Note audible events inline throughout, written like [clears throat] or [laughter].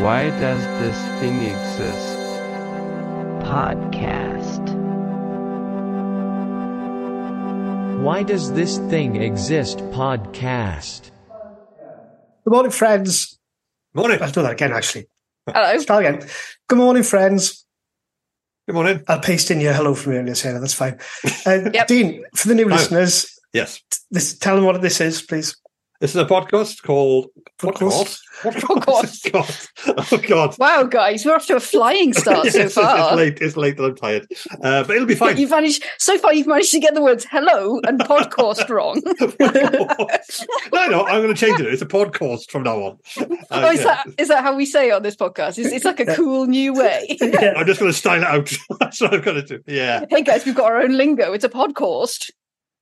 Why does this thing exist? Podcast. Why does this thing exist? Podcast. Good morning, friends. Morning. I'll do that again, actually. Hello. Start again. Good morning, friends. Good morning. I'll paste in your hello from earlier, Sarah. That's fine. Uh, [laughs] Yep. Dean, for the new Hi. listeners, Yes. this, tell them what this is, please. This is a podcast called Podcast? [laughs] Podcast. podcast? Oh God. Wow, guys, we're off to a flying [laughs] start Yes, so far. It's late. It's late that I'm tired. Uh, but it'll be fine. You've managed so far. You've managed to get the words "hello" and [laughs] "podcast" wrong. no, no, I'm going to change it. It's a podcast from now on. Uh, oh, is yeah. that is that how we say it on this podcast? It's, it's like a cool new way. Yeah. I'm just going to style it out. That's what I'm going to do. Yeah. hey guys, we've got our own lingo. It's a podcast.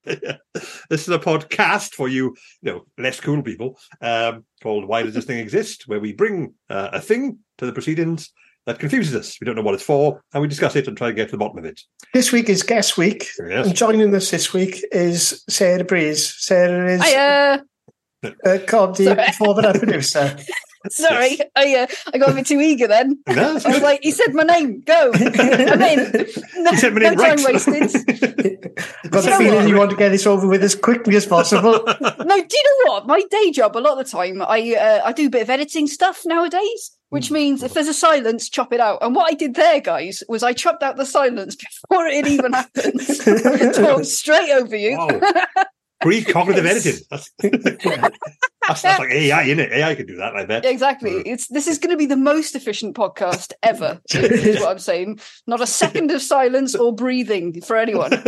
This is a podcast for you, you know, less cool people, um, called "Why Does This Thing Exist?" where we bring uh, a thing to the proceedings that confuses us. We don't know what it's for, and we discuss it and try to get to the bottom of it. This week is guest week. Yes. And joining us this week is Sarah Breese. Sarah is I uh, uh, God, the Sorry. former producer. Sorry, Yes. I uh, I got a bit too eager then. [laughs] No, I was good. like, he said my name. Go. [laughs] I'm in. No, He said my no name time right. wasted. [laughs] Got the You know feeling what? you want to get this over with as quickly as possible. No, do you know what? My day job, a lot of the time, I uh, I do a bit of editing stuff nowadays, which means if there's a silence, chop it out. And what I did there, guys, was I chopped out the silence before it even happened. Talked straight over you. Wow. Pre-cognitive editing. That's, [laughs] that's, that's like AI, isn't it? AI can do that, I bet. Exactly. Mm. It's this is going to be the most efficient podcast ever. [laughs] is what I'm saying. Not a second of silence or breathing for anyone. [laughs]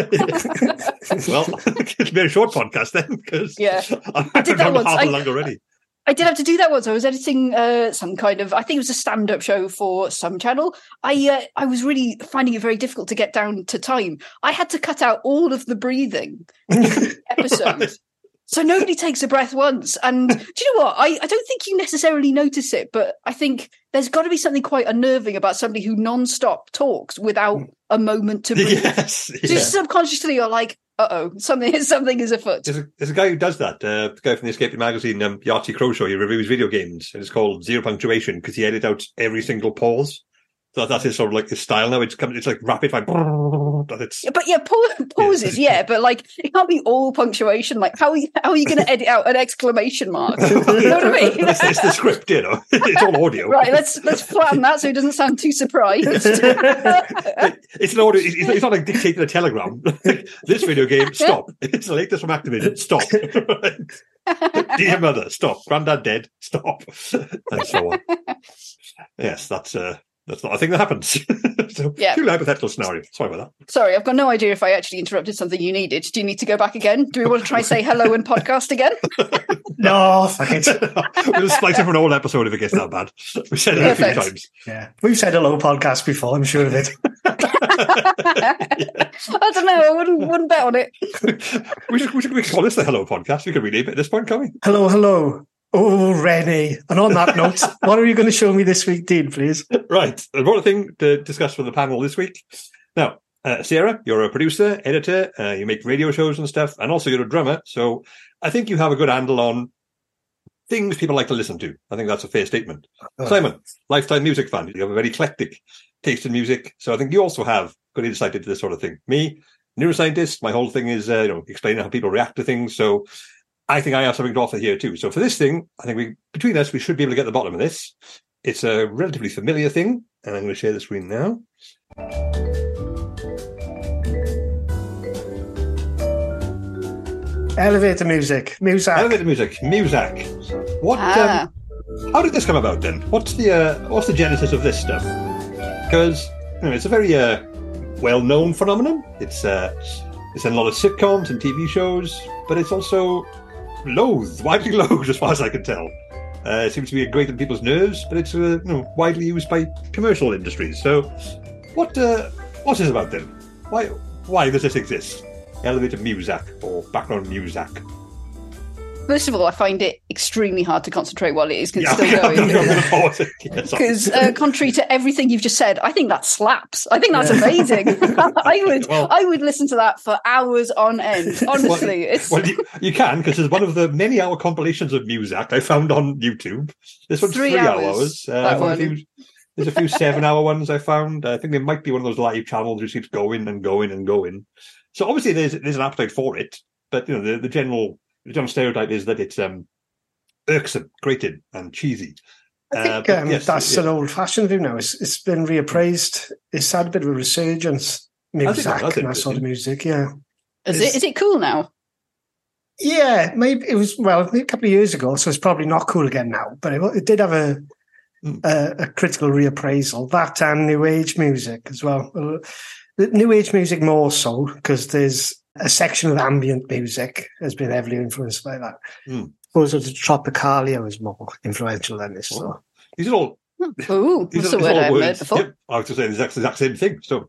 well, it'll be a short podcast then, because Yeah. I'm I did that once. I- already. I did have to do that once. I was editing uh, some kind of, I think it was a stand-up show for some channel. I uh, I was really finding it very difficult to get down to time. I had to cut out all of the breathing [laughs] episode. So nobody takes a breath once. And [laughs] do you know what? I, I don't think you necessarily notice it, but I think there's got to be something quite unnerving about somebody who non-stop talks without a moment to breathe. Yes. yeah. Just subconsciously you're like, uh-oh, something, [laughs] something is afoot. There's a, there's a guy who does that. Uh, the guy from the Escapist magazine, um, Yahtzee Croshaw. He reviews video games, and it's called Zero Punctuation because he edits out every single pause. So that's his sort of like his style now. It's come, it's like rapid fire. It's But yeah, pa- pauses, yeah, but like it can't be all punctuation. Like how are you, how are you going to edit out an exclamation mark? [laughs] You know what I mean? it's, it's the script, you know. [laughs] It's all audio. right, let's let's flatten that so he doesn't sound too surprised. [laughs] It's an audio. It's, it's not like dictating a telegram. this video game, stop. It's the latest from Activision, stop. Dear mother, stop. Granddad dead, stop, and so on. Yes, that's uh, that's not a thing that happens. [laughs] so, Yeah. purely hypothetical scenario. Sorry about that. Sorry, I've got no idea if I actually interrupted something you needed. Do you need to go back again? Do we want to try say hello and podcast again? [laughs] no, fuck it. [laughs] we'll splice it from an old episode if it gets that bad. We said it a few Perfect. times. Yeah. We've said hello podcast before, I'm sure of it. I don't know. I wouldn't wouldn't bet on it. we, should, we should we call this the Hello Podcast. We could rename it at this point, can't we? Hello, hello. Oh, Rennie. And on that note, [laughs] what are you going to show me this week, Dean, please? Right. I brought a thing to discuss for the panel this week. Now, uh, Sarah, you're a producer, editor, uh, you make radio shows and stuff, and also you're a drummer. So I think you have a good handle on things people like to listen to. I think that's a fair statement. Oh. Simon, lifetime music fan. You have a very eclectic taste in music. So I think you also have good insight into this sort of thing. Me, neuroscientist, my whole thing is, uh, you know, explaining how people react to things. So I think I have something to offer here too. So for this thing, I think we, between us, we should be able to get to the bottom of this. It's a relatively familiar thing, and I'm going to share the screen now. Elevator music. Music. Elevator music, Muzak. What? Ah. Um, how did this come about then? What's the uh, what's the genesis of this stuff? Because you know, it's a very uh, well-known phenomenon. It's uh, it's in a lot of sitcoms and TV shows, but it's also loathed, widely [laughs] loathed, as far as I can tell. Uh, it seems to be a great on people's nerves, but it's uh, you know, widely used by commercial industries. So, what uh, what is about then? Why why does this exist? Elevator music or background music? First of all, I find it extremely hard to concentrate while it is Yeah, [laughs] still going. it. Yeah. Because uh, contrary to everything you've just said, I think that slaps. I think that's amazing. [laughs] I would, Well- I would listen to that for hours on end. [laughs] Honestly, it's Well, you, you can because it's one of the many hour compilations of Muzak I found on YouTube. This one's Three three, hours, hours. Uh, a one. few, there's a few seven hour ones I found. I think there might be one of those live channels which keeps going and going and going. So obviously there's there's an appetite for it, but you know the, the general the general stereotype is that it's um irksome, grated, and cheesy. I Uh, think but um, yes, that's yeah. an old-fashioned view now. It's, it's been reappraised. It's had a bit of a resurgence. think Music that's and that sort of music, yeah. is it's- it is it cool now? Yeah, maybe it was well a couple of years ago, so it's probably not cool again now. But it, it did have a, Hmm. a a critical reappraisal. That and new age music as well. Uh, The new age music more so because there's a section of ambient music has been heavily influenced by that. Hmm. Suppose the Tropicalia was more influential than this. So. These are all Ooh, [laughs] These that's are a word I haven't heard before. Yep. I was just saying the exact, exact same thing. So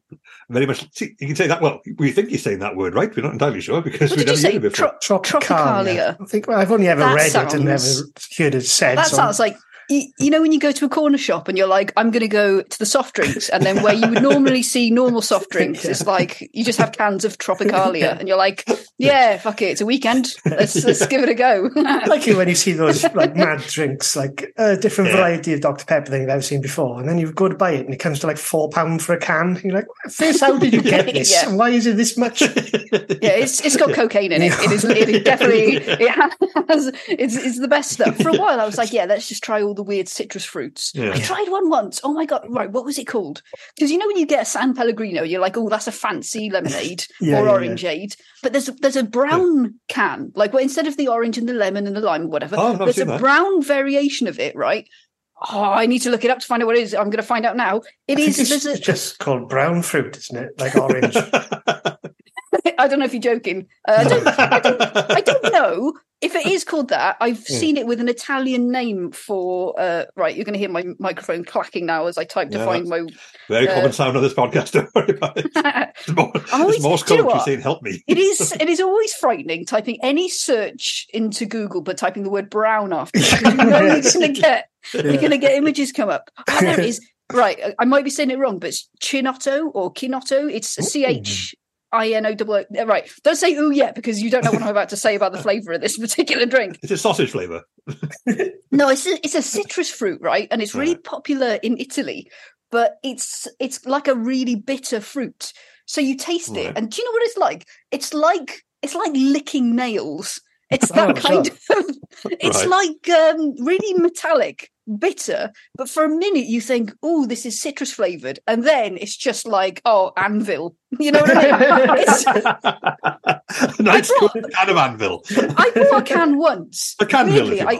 very much. See, you can say that. Well, we think you're saying that word right. We're not entirely sure because What we've did you never say? used it before. Tro- Tropicalia. Tropicalia. I think well, I've only ever That read it and never sounds- heard it said. That so- sounds like you, you know when you go to a corner shop and you're like, I'm going to go to the soft drinks, and then where you would normally [laughs] see normal soft drinks, it's like you just have cans of Tropicalia, and you're like, yeah, fuck it, it's a weekend, let's [laughs] let's give it a go. Like when you see those like [laughs] mad drinks, like a different Yeah. variety of Dr Pepper thing I've never seen before, and then you go to buy it and it comes to like four pound for a can. You're like, first, how did you get this? Yeah. Why is it this much? Yeah, it's it's got cocaine in it. It is it is definitely it has it's it's the best stuff. For a while I was like, yeah, let's just try all the weird citrus fruits. Yeah. I tried one once. Oh my god, right, what was it called? Because you know when you get a San Pellegrino, you're like, oh, that's a fancy lemonade [laughs] Yeah, or yeah, orangeade. But there's there's a brown can, like well, instead of the orange and the lemon and the lime, whatever, Oh, there's a that. brown variation of it, right? Oh, I need to look it up to find out what it is. I'm going to find out now. It is. it's a, just called brown fruit, isn't it? Like orange. [laughs] I don't know if you're joking. Uh, I don't. I don't I don't [laughs] know if it is called that. I've Hmm. seen it with an Italian name for. Uh, right, you're going to hear my microphone clacking now as I type to Yeah, find my. Very Uh, common sound on this podcast. [laughs] Don't worry about it. [laughs] It's more, always- it's Morse do you code. Saying, "Help me." It is. [laughs] It is always frightening typing any search into Google, but typing the word brown after You know you're going to get you're Yeah. going to get images come up. Oh, there it is. Right, I- I might be saying it wrong, but it's Chinotto or Kinotto. It's a C H I N O double Right, don't say ooh yet because you don't know what I'm about to say about the flavour of this [laughs] particular drink. It's a sausage flavour. [laughs] No, it's a, it's a citrus fruit, right? And it's really Right. popular in Italy, but it's it's like a really bitter fruit. So you taste it, and do you know what it's like? It's like it's like licking nails. It's [laughs] that Oh, kind of. [laughs] It's Right. like um, really metallic, bitter, but for a minute you think, "Oh, this is citrus flavored," and then it's just like, "Oh, anvil." [laughs] You know what I mean? It's, nice I brought- can of anvil. I bought a can once. A if you I-.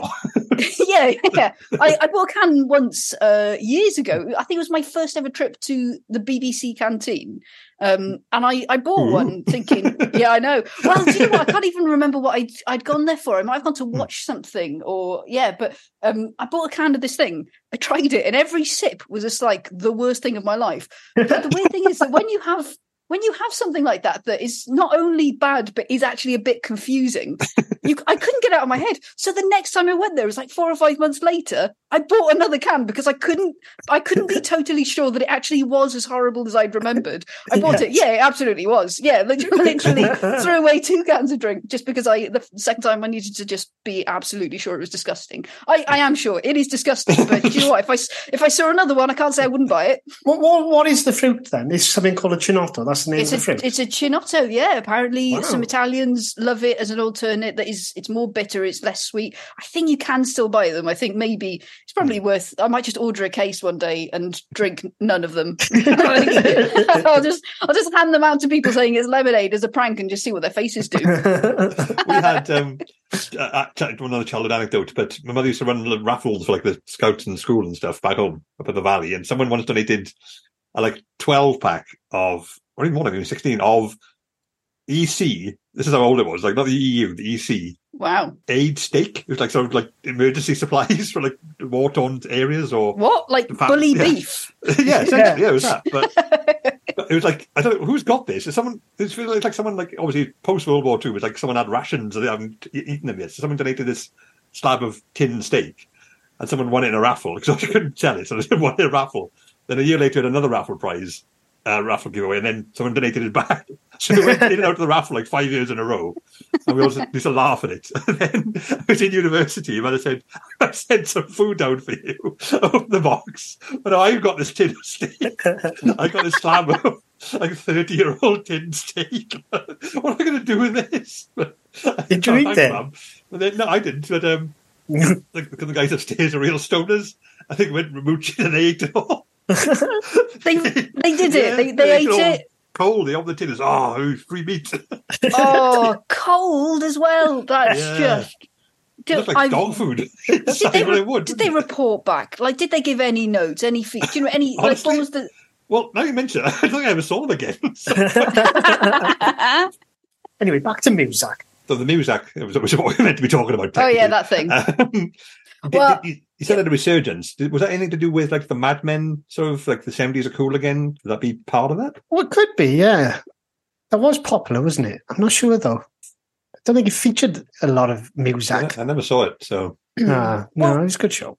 [laughs] yeah, yeah. I, I bought a can once uh, years ago. I think it was my first ever trip to the BBC canteen. Um, and I, I bought one thinking, [laughs] yeah, I know. Well, do you know what? I can't even remember what I'd, I'd gone there for. I might have gone to watch something or, yeah, but um, I bought a can of this thing. I tried it, and every sip was just like the worst thing of my life. But the weird thing is that when you have when you have something like that that is not only bad but is actually a bit confusing, [laughs] you I couldn't get it out of my head. So the next time I went there, it was like four or five months later. I bought another can because I couldn't I couldn't be [laughs] totally sure that it actually was as horrible as I'd remembered. I bought it. Yeah, it absolutely was. Yeah, lit- [laughs] literally threw away two cans of drink just because I the second time I needed to just be absolutely sure it was disgusting. I, I am sure it is disgusting, but do you know what? If i if I saw another one, I can't say I wouldn't buy it. what, what, what is the fruit then? It's something called a chinotto. That's the name It's of the a fruit. it's a chinotto, yeah. Apparently, Wow. some Italians love it as an alternate. That is, it's more bitter, it's less sweet. I think you can still buy them. I think maybe it's probably Hmm. worth. I might just order a case one day and drink none of them. [laughs] [laughs] I'll just I'll just hand them out to people saying it's lemonade as a prank and just see what their faces do. [laughs] we had um, uh, another childhood anecdote, but my mother used to run little raffles for like the scouts and school and stuff back home up at the valley, and someone once donated a like twelve pack of, or even more, like sixteen of EC. This is how old it was, like not the EU, the EC Wow, aid steak. It was like sort of like emergency [laughs] supplies for like war torn areas or what like bully yeah. beef? [laughs] yeah, [laughs] essentially, yeah, it was that. But, but it was like I don't know who's got this. Is someone? It's like, like someone like obviously post World War Two was like someone had rations and they haven't eaten them yet. So someone donated this slab of tin steak, and someone won it in a raffle because I couldn't sell it, so they won it in a raffle. Then a year later, had another raffle prize, uh, raffle giveaway, and then someone donated it back. [laughs] So we went in and out of the raffle like five years in a row, and we all used to laugh at it. [laughs] And then I was in university, and I said, "I sent some food down for you. [laughs] Open the box, but I've got this tin of steak. I got this slab of like thirty-year-old tin steak. what am I going to do with this?" Did you eat it? No, I didn't. But um, the, the guys upstairs are real stoners. I think we went mooching and they ate it all. They they did Yeah, it. They they ate it. Cold. They opened the tin. It's oh, free meat. [laughs] Oh, cold as well. That's Yeah. just. Do- like I- dog food. [laughs] Did Inside they, what re- would, did they report back? Like, did they give any notes, any feed? Do you know any? Honestly? what was the? Well, now you mention it, [laughs] I don't think I ever saw them again. So, anyway, back to music. so the music was, was what we were meant to be talking about. oh yeah, that thing. Um, Well- did you, you said it a resurgence. Did, was that anything to do with like the Mad Men sort of like the seventies are cool again? Could that be part of that? Well, it could be, yeah. That was popular, wasn't it? I'm not sure though. I don't think it featured a lot of music. I, I never saw it. So [clears throat] no, [clears throat] Well- it was a good show.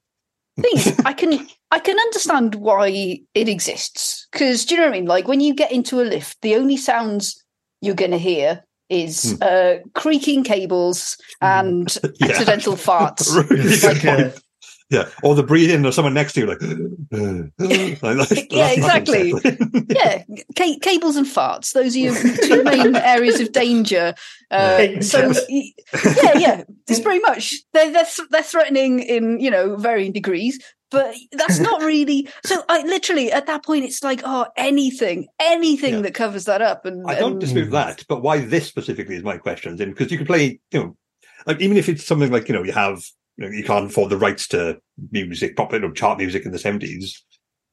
thing [laughs] I can I can understand why it exists because do you know what I mean? Like when you get into a lift, the only sounds you're going to hear is Hmm. uh, creaking cables and [laughs] Yeah. accidental [laughs] farts. Really It's good like a- point. Yeah, or the breathing of someone next to you, like, [laughs] like, like Yeah, exactly. unsettling. yeah, [laughs] ca- cables and farts. Those are your two main areas of danger. Uh, Yeah. so, yeah, yeah, it's pretty much they're they're, th- they're threatening in you know varying degrees, but that's not [laughs] really. So, I literally at that point, it's like oh, anything, anything Yeah. that covers that up, and, I don't and- dispute that, but why this specifically is my question. Because you could play, you know, like even if it's something like you know you have, you know, you can't afford the rights to music, popular chart music in the seventies,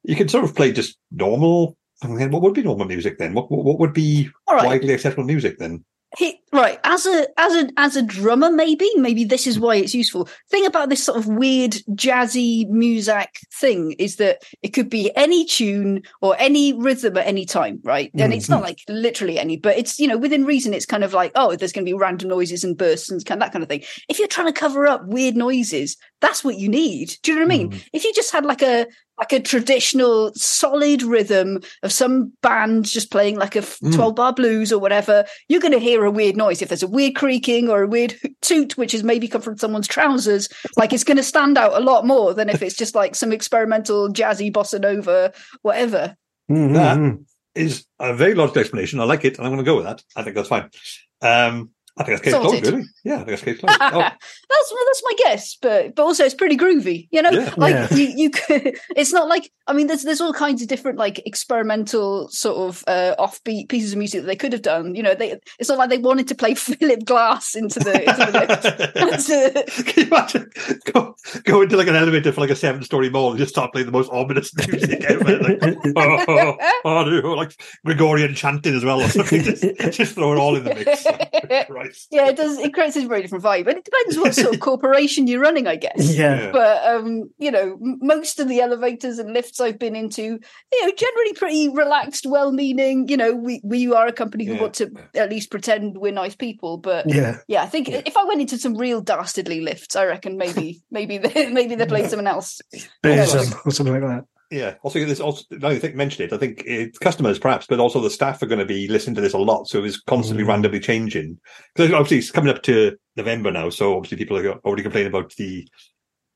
you could sort of play just normal. I mean, what would be normal music then? What what, what would be right. widely acceptable music then? He, right as a as a as a drummer maybe maybe this is hmm. why it's useful. Thing about this sort of weird jazzy music thing is that it could be any tune or any rhythm at any time right? And it's not mm-hmm. like literally any but it's you know within reason it's kind of like oh there's going to be random noises and bursts and kind of that kind of thing. If you're trying to cover up weird noises that's what you need. Do you know what i mean? Mm-hmm. If you just had like a like a traditional solid rhythm of some band just playing like a Mm. 12 bar blues or whatever you're going to hear a weird noise if there's a weird creaking or a weird [laughs] toot which has maybe come from someone's trousers like it's going to stand out a lot more than if it's just like some experimental jazzy bossa nova whatever Mm, That-. Is a very logical explanation. I like it, and I'm going to go with that. I think that's fine. Um, I think that's case Sorted. closed, really. Yeah, I think that's case closed. Oh, [laughs] that's well, that's my guess, but but also it's pretty groovy, you know. Yeah. Like Yeah. you, you could. [laughs] It's not like I mean, there's there's all kinds of different like experimental sort of uh, offbeat pieces of music that they could have done. You know, they it's not like they wanted to play [laughs] Philip Glass into the into the lift. Can you imagine go, go into like an elevator for like a seven story mall and just start playing the most ominous music ever? Like, oh, oh, oh, no, like Gregorian chanting as well or something. Just, just throw it all in the mix. Christ. yeah, it does. It creates a very different vibe, and it depends what sort of [laughs] corporation you're running, I guess. Yeah. Yeah. but um, you know, most of the elevators and lifts I've been into, you know, generally pretty relaxed, well-meaning. You know, we we are a company who Yeah. want to at least pretend we're nice people. But Yeah. yeah, I think if I went into some real dastardly lifts, I reckon maybe maybe [laughs] they, maybe they played someone else. Buddhism or something like that. Yeah. Also, this also now you think mentioned it. I think it, customers perhaps, but also the staff are going to be listening to this a lot, so it's constantly Mm. randomly changing. Because obviously it's coming up to November now, so obviously people are already complaining about the.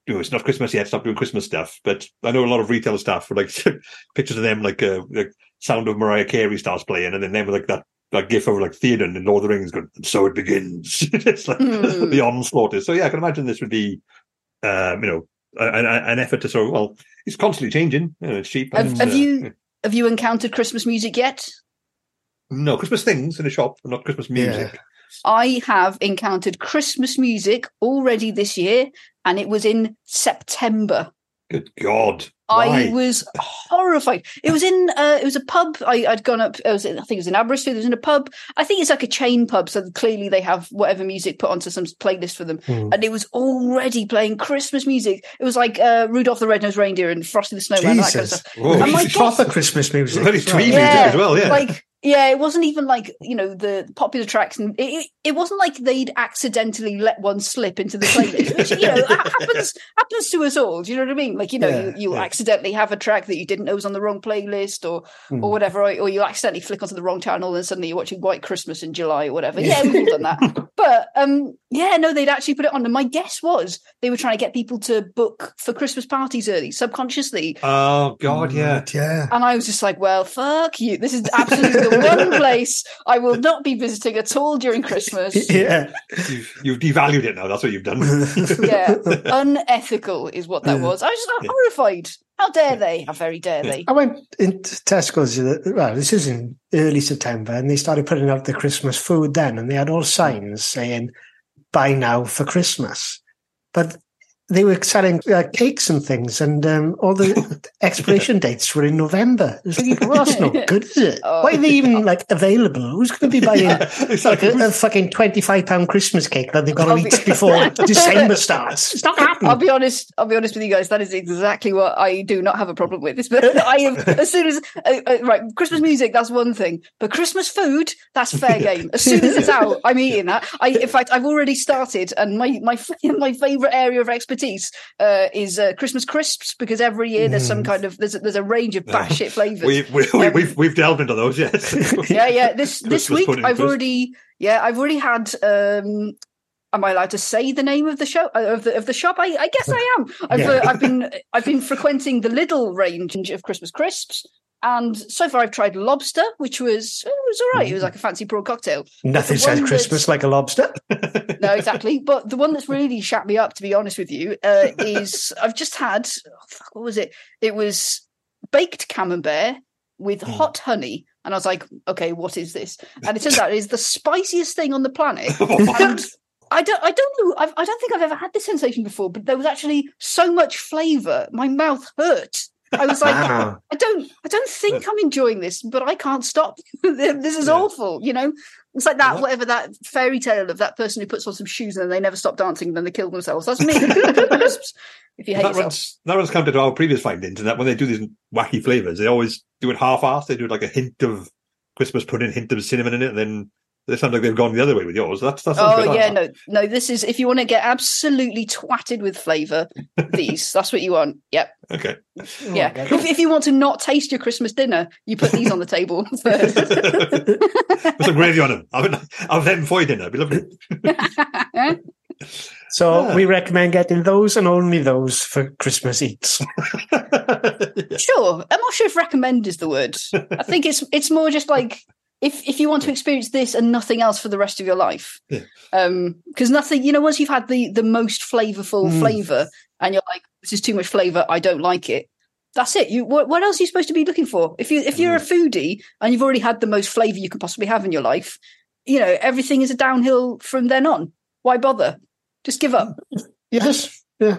You know, it's not Christmas yet. Stop doing Christmas stuff. But I know a lot of retail staff were like [laughs] pictures of them, like uh, like sound of Mariah Carey starts playing, and then them with like that that gif of like Theoden in Lord of the Rings, going, and so it begins. [laughs] it's like Hmm. the onslaught is. So yeah, I can imagine this would be, um, you know, an, an effort to sort of well, it's constantly changing. You know, it's cheap. Have, and, have uh, you have you encountered Christmas music yet? No, Christmas things in a shop, but not Christmas music. I have encountered Christmas music already this year, and it was in September. Good God. I was horrified. It was in uh, it was a pub. I, I'd gone up. It was, I think it was in Aberystwyth. It was in a pub. I think it's like a chain pub, so clearly they have whatever music put onto some playlist for them. Hmm. And it was already playing Christmas music. It was like uh, Rudolph the Red-Nosed Reindeer and Frosty the Snowman, that kind of Jesus. stuff. Whoa. And my proper Christmas music. Well. twee as well, yeah. Like yeah, it wasn't even like you know the popular tracks, and it, it, wasn't like they'd accidentally let one slip into the playlist, which you know happens [laughs] happens to us all. Do you know what I mean? Like you know, Yeah, you, you yeah. accidentally have a track that you didn't know was on the wrong playlist, or Hmm. or whatever, or, or you accidentally flick onto the wrong channel, and suddenly you're watching White Christmas in July or whatever. Yeah, we've all done that. [laughs] But um, yeah, no, they'd actually put it on. And my guess was they were trying to get people to book for Christmas parties early, subconsciously. Oh God, yeah. Right, yeah. And I was just like, well, fuck you. This is absolutely the one [laughs] place I will not be visiting at all during Christmas. [laughs] Yeah. You've, you've devalued it now. That's what you've done. Yeah. [laughs] Unethical is what that was. I was just like, Yeah. horrified. How dare they? How very dare they? I went into Tesco's, uh, well, this is in early September, and they started putting out the Christmas food then, and they had all signs saying, buy now for Christmas. But they were selling uh, cakes and things, and um, all the [laughs] expiration dates were in November. It was like, well, that's not [laughs] good, is it? Oh. Why are they even like available? Who's going to be buying [laughs] it's like like, a, a fucking twenty-five pound Christmas cake that they've got to eat before December starts? It's not happening. I'll be honest. I'll be honest with you guys. That is exactly what I do not have a problem with. This, but I have as soon as uh, uh, right Christmas music, that's one thing. But Christmas food, that's fair game. As soon as it's out, I'm eating that. I, in fact, I've already started, and my my my favorite area of expertise uh, is uh, Christmas crisps because every year there's some kind of there's a, there's a range of [laughs] batshit flavors. we, we, we, Um, we've we've delved into those, yes. [laughs] yeah, yeah. This [laughs] this week I've already yeah I've already had. um Am I allowed to say the name of the show uh, of the of the shop? I, I guess I am. I've Yeah. uh, I've been I've been frequenting the Lidl range of Christmas crisps, and so far I've tried lobster, which was it was all right. It was like a fancy prawn cocktail. Nothing says Christmas like a lobster. [laughs] No, exactly. But the one that's really shat me up, to be honest with you, uh, [laughs] is I've just had oh, fuck, what was it? It was baked camembert with Hmm. hot honey, and I was like, okay, what is this? And it turns out it is the spiciest thing on the planet. [laughs] I don't, I don't know. I've, I don't think I've ever had this sensation before, but there was actually so much flavour, my mouth hurt. I was like, Wow. I don't, I don't think I'm enjoying this, but I can't stop. [laughs] this is Yeah. awful. You know, it's like that, What? whatever that fairy tale of that person who puts on some shoes and then they never stop dancing, and then they kill themselves. That's me. [laughs] [laughs] If you hate that yourself. runs that runs counter to our previous findings, and that when they do these wacky flavors, they always do it half-assed. They do it like a hint of Christmas pudding, hint of cinnamon in it, and then they sound like they've gone the other way with yours. That's that's Oh good, yeah, that. no, no. This is if you want to get absolutely twatted with flavour. [laughs] These, that's what you want. Yep. Okay. Oh, yeah. If, if you want to not taste your Christmas dinner, you put these on the table [laughs] first. Put some gravy on them. I'll, I'll have them for you dinner. It'd be lovely. [laughs] So Yeah. we recommend getting those and only those for Christmas eats. Sure. I'm not sure if recommend is the word. I think it's it's more just like if if you want to experience this and nothing else for the rest of your life. Yeah. Um because nothing you know once you've had the the most flavorful Mm. flavor and you're like this is too much flavor, I don't like it. That's it. You what, what else are you supposed to be looking for? If you if you're a foodie and you've already had the most flavor you can possibly have in your life, you know, everything is a downhill from then on. Why bother? Just give up. Yes. Yeah.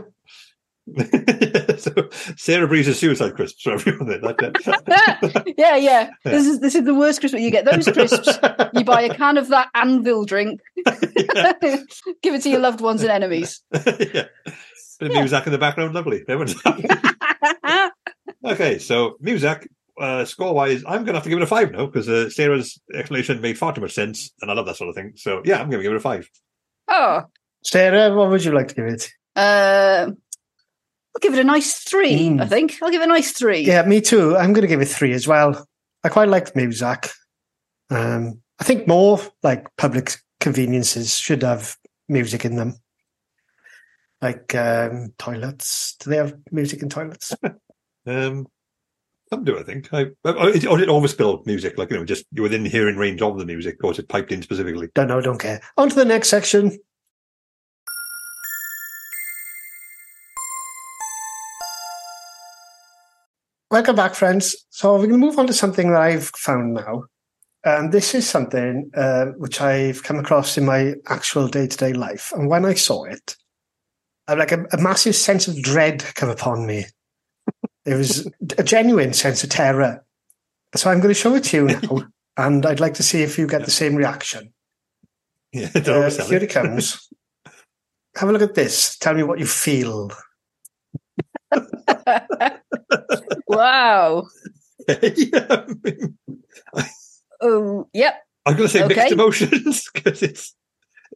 [laughs] so Sarah Breese's suicide crisps for everyone. Then. That- [laughs] yeah, [laughs] yeah. This is this is the worst Christmas. You get those crisps. You buy a can of that Anvil drink. Give it to your loved ones and enemies. yeah. Bit of Yeah. music in the background, lovely. Everyone's happy. okay, so music, uh, score wise, I'm going to have to give it a five now because uh, Sarah's explanation made far too much sense, and I love that sort of thing. So yeah, I'm going to give it a five. oh, Sarah, what would you like to give it? uh, I'll give it a nice three. Mm. I think I'll give it a nice three. Yeah, me too. I'm going to give it three as well. I quite like the music. Um, I think more like public conveniences should have music in them. Like um, toilets. Do they have music in toilets? [laughs] Um, some do, I think. I, or is it or is overspill music, like you know, just you're within hearing range of the music, or is it piped in specifically? Don't know, don't care. On to the next section. Welcome back, friends. So we're going to move on to something that I've found now. And this is something uh, which I've come across in my actual day to day life. And when I saw it, I had like a, a massive sense of dread come upon me. It was a genuine sense of terror. So I'm going to show it to you [laughs] now, and I'd like to see if you get the same reaction. Yeah, [laughs] Uh, here it. it comes. [laughs] Have a look at this. Tell me what you feel. Wow. [laughs] yeah, I mean, Oh, yep. I'm going to say Okay. mixed emotions [laughs] because it's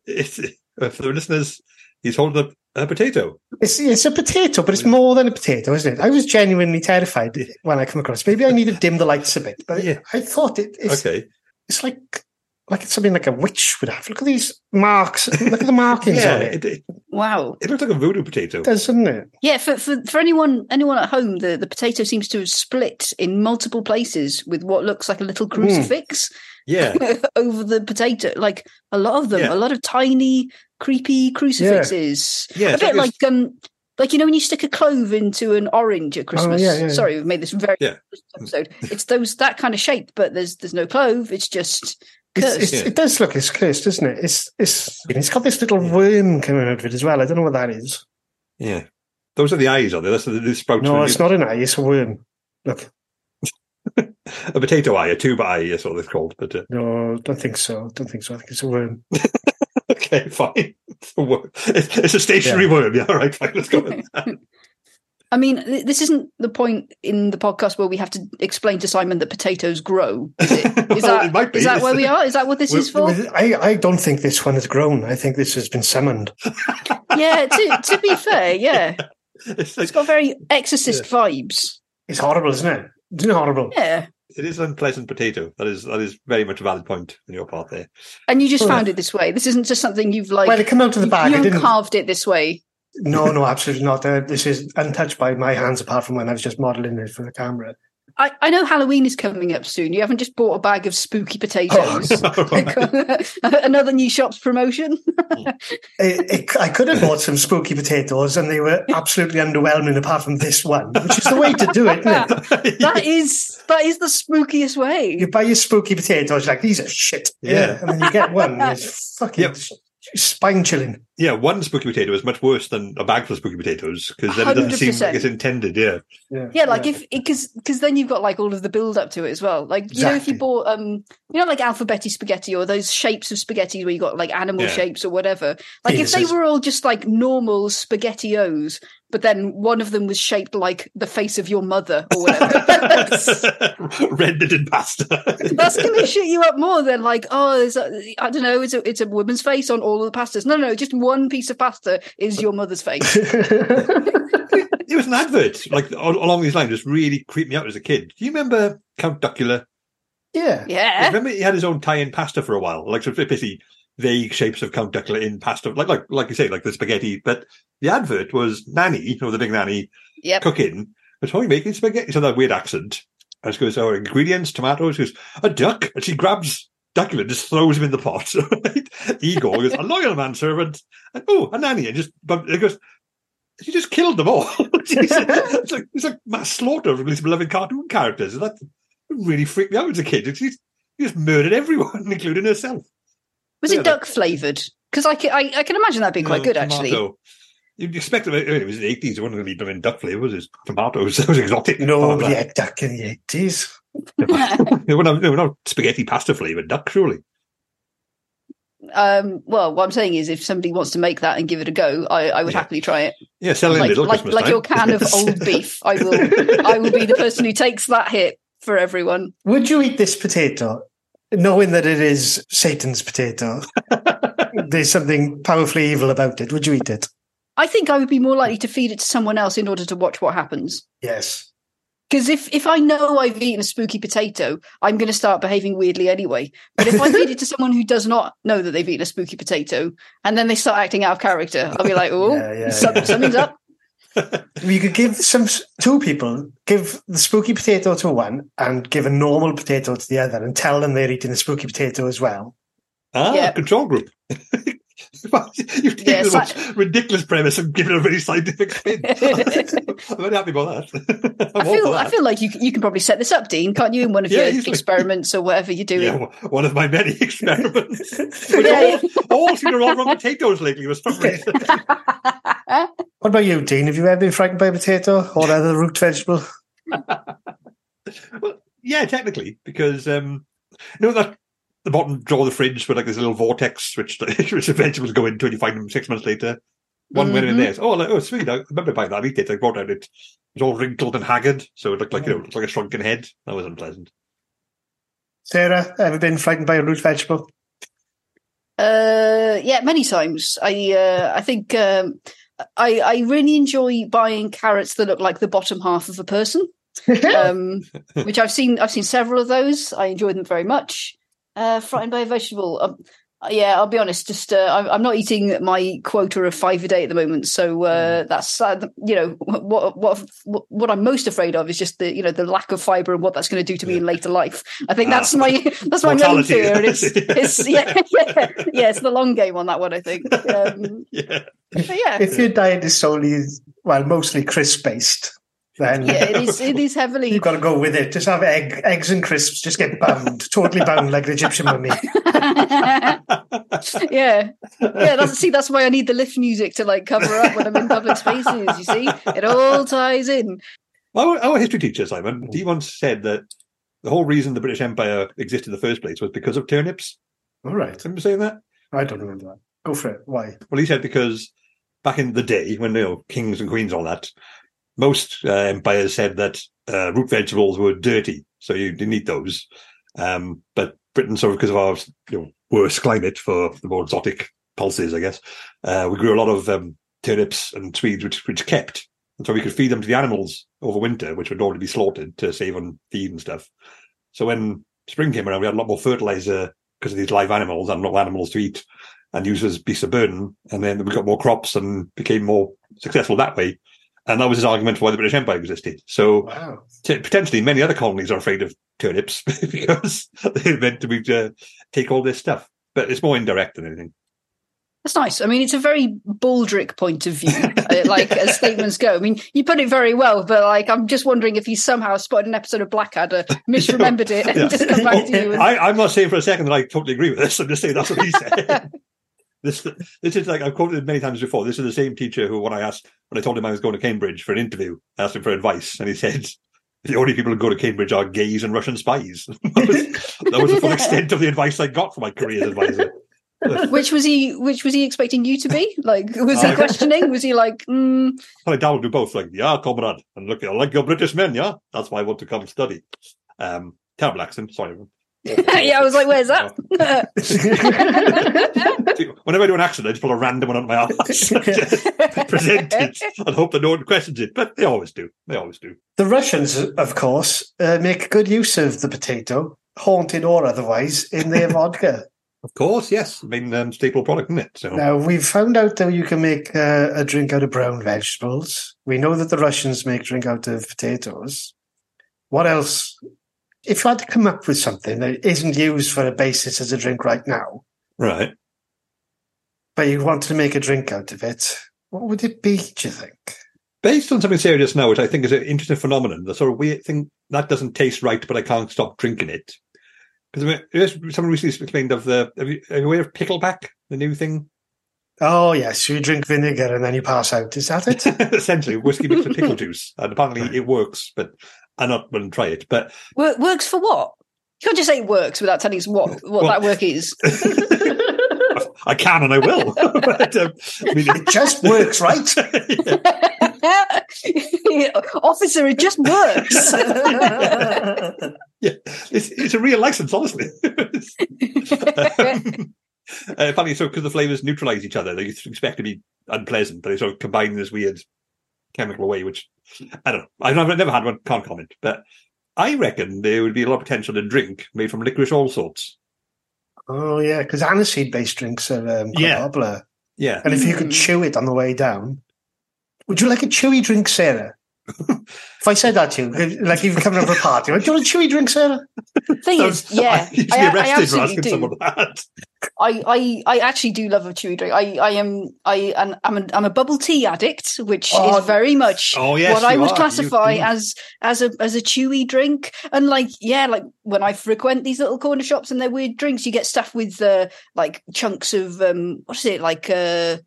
it's uh, for the listeners. He's holding up a potato. It's it's a potato, but it's more than a potato, isn't it? I was genuinely terrified when I come across. Maybe I need to dim the lights a bit, but Yeah. I thought it, it's Okay, it's like like it's something like a witch would have. Look at these marks. Look at the [laughs] markings yeah, on it. it, it, Wow. it looks like a voodoo potato. It does, doesn't it? Yeah, for, for for anyone anyone at home, the, the potato seems to have split in multiple places with what looks like a little Hmm. crucifix Yeah, [laughs] over the potato. Like a lot of them, Yeah. a lot of tiny, creepy crucifixes. yeah. a bit like like um like you know when you stick a clove into an orange at Christmas. Oh, yeah, yeah, yeah. Sorry, we've made this very Yeah. [laughs] episode. It's those that kind of shape, but there's there's no clove. It's just It's, it's, Yeah. It does look it's cursed, doesn't it? It's it's it's got this little worm coming out of it as well. I don't know what that is. yeah. Those are the eyes, are they? That's the, the sprouts. No, it's you- not an eye. It's a worm. Look, [laughs] a potato eye, a tuber eye. That's what it's called. But uh, no, don't think so. Don't think so. I think it's a worm. [laughs] okay, fine. It's a, worm. It's, it's a stationary worm. Yeah, all right, fine. Let's go. [laughs] with that. I mean, this isn't the point in the podcast where we have to explain to Simon that potatoes grow. Is it? [laughs] Is Well, that it might be. is that where we are? Is that what this We're- is for? I, I don't think this one has grown. I think this has been summoned. [laughs] yeah. To, to be fair, yeah, [laughs] It's like, it's got very exorcist vibes. It's horrible, isn't it? Isn't it horrible? Yeah, it is unpleasant potato. That is that is very much a valid point on your part there. and you just Oh, found it this way. This isn't just something you've like. well, it came out of the you- bag. you I didn't. carved it this way. No, no, absolutely not. Uh, this is untouched by my hands, apart from when I was just modelling it for the camera. I, I know Halloween is coming up soon. You haven't just bought a bag of spooky potatoes. [laughs] [laughs] Another new shop's promotion. It, it, I could have bought some spooky potatoes, and they were absolutely underwhelming, apart from this one, which is the way to do it. Isn't it? [laughs] that is that is the spookiest way. You buy your spooky potatoes, like these are shit. Yeah. and then you get one, it's fucking Yep. spine chilling. Yeah, one spooky potato is much worse than a bag full of spooky potatoes because then it doesn't seem like it's intended. Yeah, Yeah, like if because because then you've got like all of the build up to it as well. Like you know, if you bought um, you know, like alphabetti spaghetti or those shapes of spaghetti where you got like animal Yeah. shapes or whatever. Like if they Penises. were all just like normal spaghettios, but then one of them was shaped like the face of your mother or whatever. that's, [laughs] [laughs] rendered in pasta. that's gonna shit you up more than like oh, there's a, I don't know, it's a it's a woman's face on all of the pastas. No, no, just one piece of pasta is your mother's face. [laughs] it was an advert like along these lines. Just really creeped me out as a kid. Do you remember Count Duckula? yeah. Yeah, Remember he had his own tie-in pasta for a while, like sort of basically vague shapes of Count Duckula in pasta, like like like you say, like the spaghetti. But the advert was Nanny, or the big nanny yep. cooking. But how are you making spaghetti? So that weird accent. I just goes, oh, ingredients, tomatoes. She goes, a duck, and she grabs Duckula just throws him in the pot. [laughs] Right? Igor [laughs] goes, a loyal manservant, and oh, a nanny, and just but it goes. She just killed them all. it's like it's like mass slaughter of these beloved cartoon characters. That really freaked me out as a kid. She she just murdered everyone, [laughs] including herself. Was Yeah, it duck flavored? Because I can, I, I can imagine that being quite good actually. You'd expect it. It was the eighties. It wasn't going to be done in duck flavors. It's tomatoes. It was exotic. Nobody Oh, had duck in the 80s. [laughs] They wouldn't have, they wouldn't have spaghetti pasta flavored duck, surely. um, well, what I'm saying is, if somebody wants to make that and give it a go, I, I would Yeah. happily try it. Yeah, selling Like, little like, like your can of old [laughs] beef. I will, I will be the person who takes that hit for everyone. Would you eat this potato, knowing that it is Satan's potato? [laughs] There's something powerfully evil about it. Would you eat it? I think I would be more likely to feed it to someone else in order to watch what happens. Yes. Because if, if I know I've eaten a spooky potato, I'm going to start behaving weirdly anyway. But if I feed it to someone who does not know that they've eaten a spooky potato, and then they start acting out of character, I'll be like, oh, [laughs] Yeah, yeah, some- yeah. something's up. [laughs] You could give some two people, give the spooky potato to one and give a normal potato to the other and tell them they're eating the spooky potato as well. ah, Yeah. control group. [laughs] [laughs] You've taken Yeah, the sci- most ridiculous premise and given it a very scientific spin. [laughs] [laughs] I'm very happy about that. I'm I feel for I feel like you you can probably set this up, Dean, can't you? In one of Yeah, your easily. experiments or whatever you're doing. yeah, one- one of my many experiments. Yeah, yeah. all, all seem to roll around potatoes lately for some reason. What about you, Dean? Have you ever been frightened by a potato or other root vegetable? well, yeah, technically, because um, you know that the bottom drawer of the fridge with like this little vortex which [laughs] which the vegetables go into and you find them six months later. One went in Mhm. there. Oh, like, oh, sweet! I remember buying that. I eat it. I brought out it. It was all wrinkled and haggard, so it looked like you know, it looked like a shrunken head. That was unpleasant. Sarah, ever been frightened by a root vegetable? Uh, yeah, many times. I uh, I think um, I I really enjoy buying carrots that look like the bottom half of a person. [laughs] Um, which I've seen I've seen several of those. I enjoy them very much. Uh, frightened by a vegetable. Um, yeah, I'll be honest. Just uh, I'm, I'm not eating my quota of five a day at the moment, so uh, that's uh, you know what what what what I'm most afraid of is just the you know the lack of fiber and what that's going to do to me in later life. I think that's Ah. my [laughs] that's my main fear. and It's, [laughs] it's yeah, yeah [laughs] yeah it's the long game on that one. I think. Um, yeah. but yeah, If your diet is solely, well, mostly crisp based, then yeah, it is it is heavily [laughs] you've got to go with it. Just have egg, eggs and crisps. Just get bound, totally bound like an Egyptian mummy. [laughs] [laughs] yeah, yeah. That's see, that's why I need the lift music to like cover up when I'm in public spaces. You see, it all ties in. Our, our history teacher, Simon, he mm. once said that the whole reason the British Empire existed in the first place was because of turnips. All right. Remember saying that? I don't remember that. Go for it. Why? Well, he said because back in the day, when you know kings and queens, all that, most uh, empires said that uh, root vegetables were dirty, so you didn't eat those. Um, but Britain, sort of because of our you know, worse climate for the more exotic pulses, I guess, uh, we grew a lot of um, turnips and swedes, which which kept, and so we could feed them to the animals over winter, which would normally be slaughtered to save on feed and stuff. So when spring came around, we had a lot more fertilizer because of these live animals and not animals to eat and use as beasts of burden. And then we got more crops and became more successful that way. And that was his argument for why the British Empire existed. So Wow. t- potentially many other colonies are afraid of turnips [laughs] because they're meant to be, uh, take all this stuff. But it's more indirect than anything. That's nice. I mean, it's a very Baldrick point of view, [laughs] uh, like as statements go. I mean, you put it very well, but like, I'm just wondering if he somehow spotted an episode of Blackadder, [laughs] misremembered it, and Yeah. just come back to you. And, I, I'm not saying for a second that I totally agree with this. I'm just saying that's what he said. This, this is like I've quoted it many times before. This is the same teacher who, when I asked, when I told him I was going to Cambridge for an interview, I asked him for advice, and he said, "The only people who go to Cambridge are gays and Russian spies." [laughs] that, was, that was the full [laughs] extent of the advice I got from my career advisor. [laughs] which was he? Which was he expecting you to be? Like, was he questioning? Was he like, mm, I dabbled with both, like, yeah, comrade, and look, I like your British men, yeah. That's why I want to come study. Um, terrible accent, sorry. [laughs] yeah? I was like, where's that? [laughs] [laughs] Whenever I do an accent, I just pull a random one out of my ass, just present it, and hope that no one questions it. But they always do. They always do. The Russians, of course, uh, make good use of the potato, haunted or otherwise, in their vodka. Of course, yes. I mean, um, staple product, isn't it? So Now, we've found out that you can make uh, a drink out of brown vegetables. We know that the Russians make drink out of potatoes. What else? If you had to come up with something that isn't used for a basis as a drink right now, right. but you wanted to make a drink out of it, what would it be, do you think? Based on something serious now, which I think is an interesting phenomenon, the sort of weird thing that doesn't taste right, but I can't stop drinking it. Because I mean, someone recently explained of the. Have you, are you aware of pickleback, the new thing? Oh, yes, you drink vinegar and then you pass out. Is that it? [laughs] Essentially, whiskey mixed with pickle juice, and apparently it works. But I'm not going to try it. But Work, works for what? You can't just say it works without telling us what what Well- that work is. [laughs] I can and I will. [laughs] but, um, I mean, it just works, right? [laughs] Officer, it just works. yeah, it's, it's a real license, honestly. um, uh, apparently, so because the flavors neutralize each other, they expect to be unpleasant, but they sort of combine in this weird chemical way, which I don't know. I've never, never had one, can't comment. But I reckon there would be a lot of potential in drink made from licorice all sorts. oh, yeah, because aniseed based drinks are um, quite Yeah. popular. Yeah. And if you could Mm. chew it on the way down, would you like a chewy drink, Sarah? If I said that to you, like you've come over a party, like, do you want a chewy drink, Sarah? Thing is, yeah, [laughs] I I, be I for absolutely asking do. someone that. I, I, I actually do love a chewy drink. I, I am, I, and I'm a, I'm a bubble tea addict, which Oh, is very much Oh, yes. what I would are. classify You- as as a as a chewy drink. And like, yeah, like when I frequent these little corner shops and they're weird drinks, you get stuff with uh, like chunks of um, what is it like uh,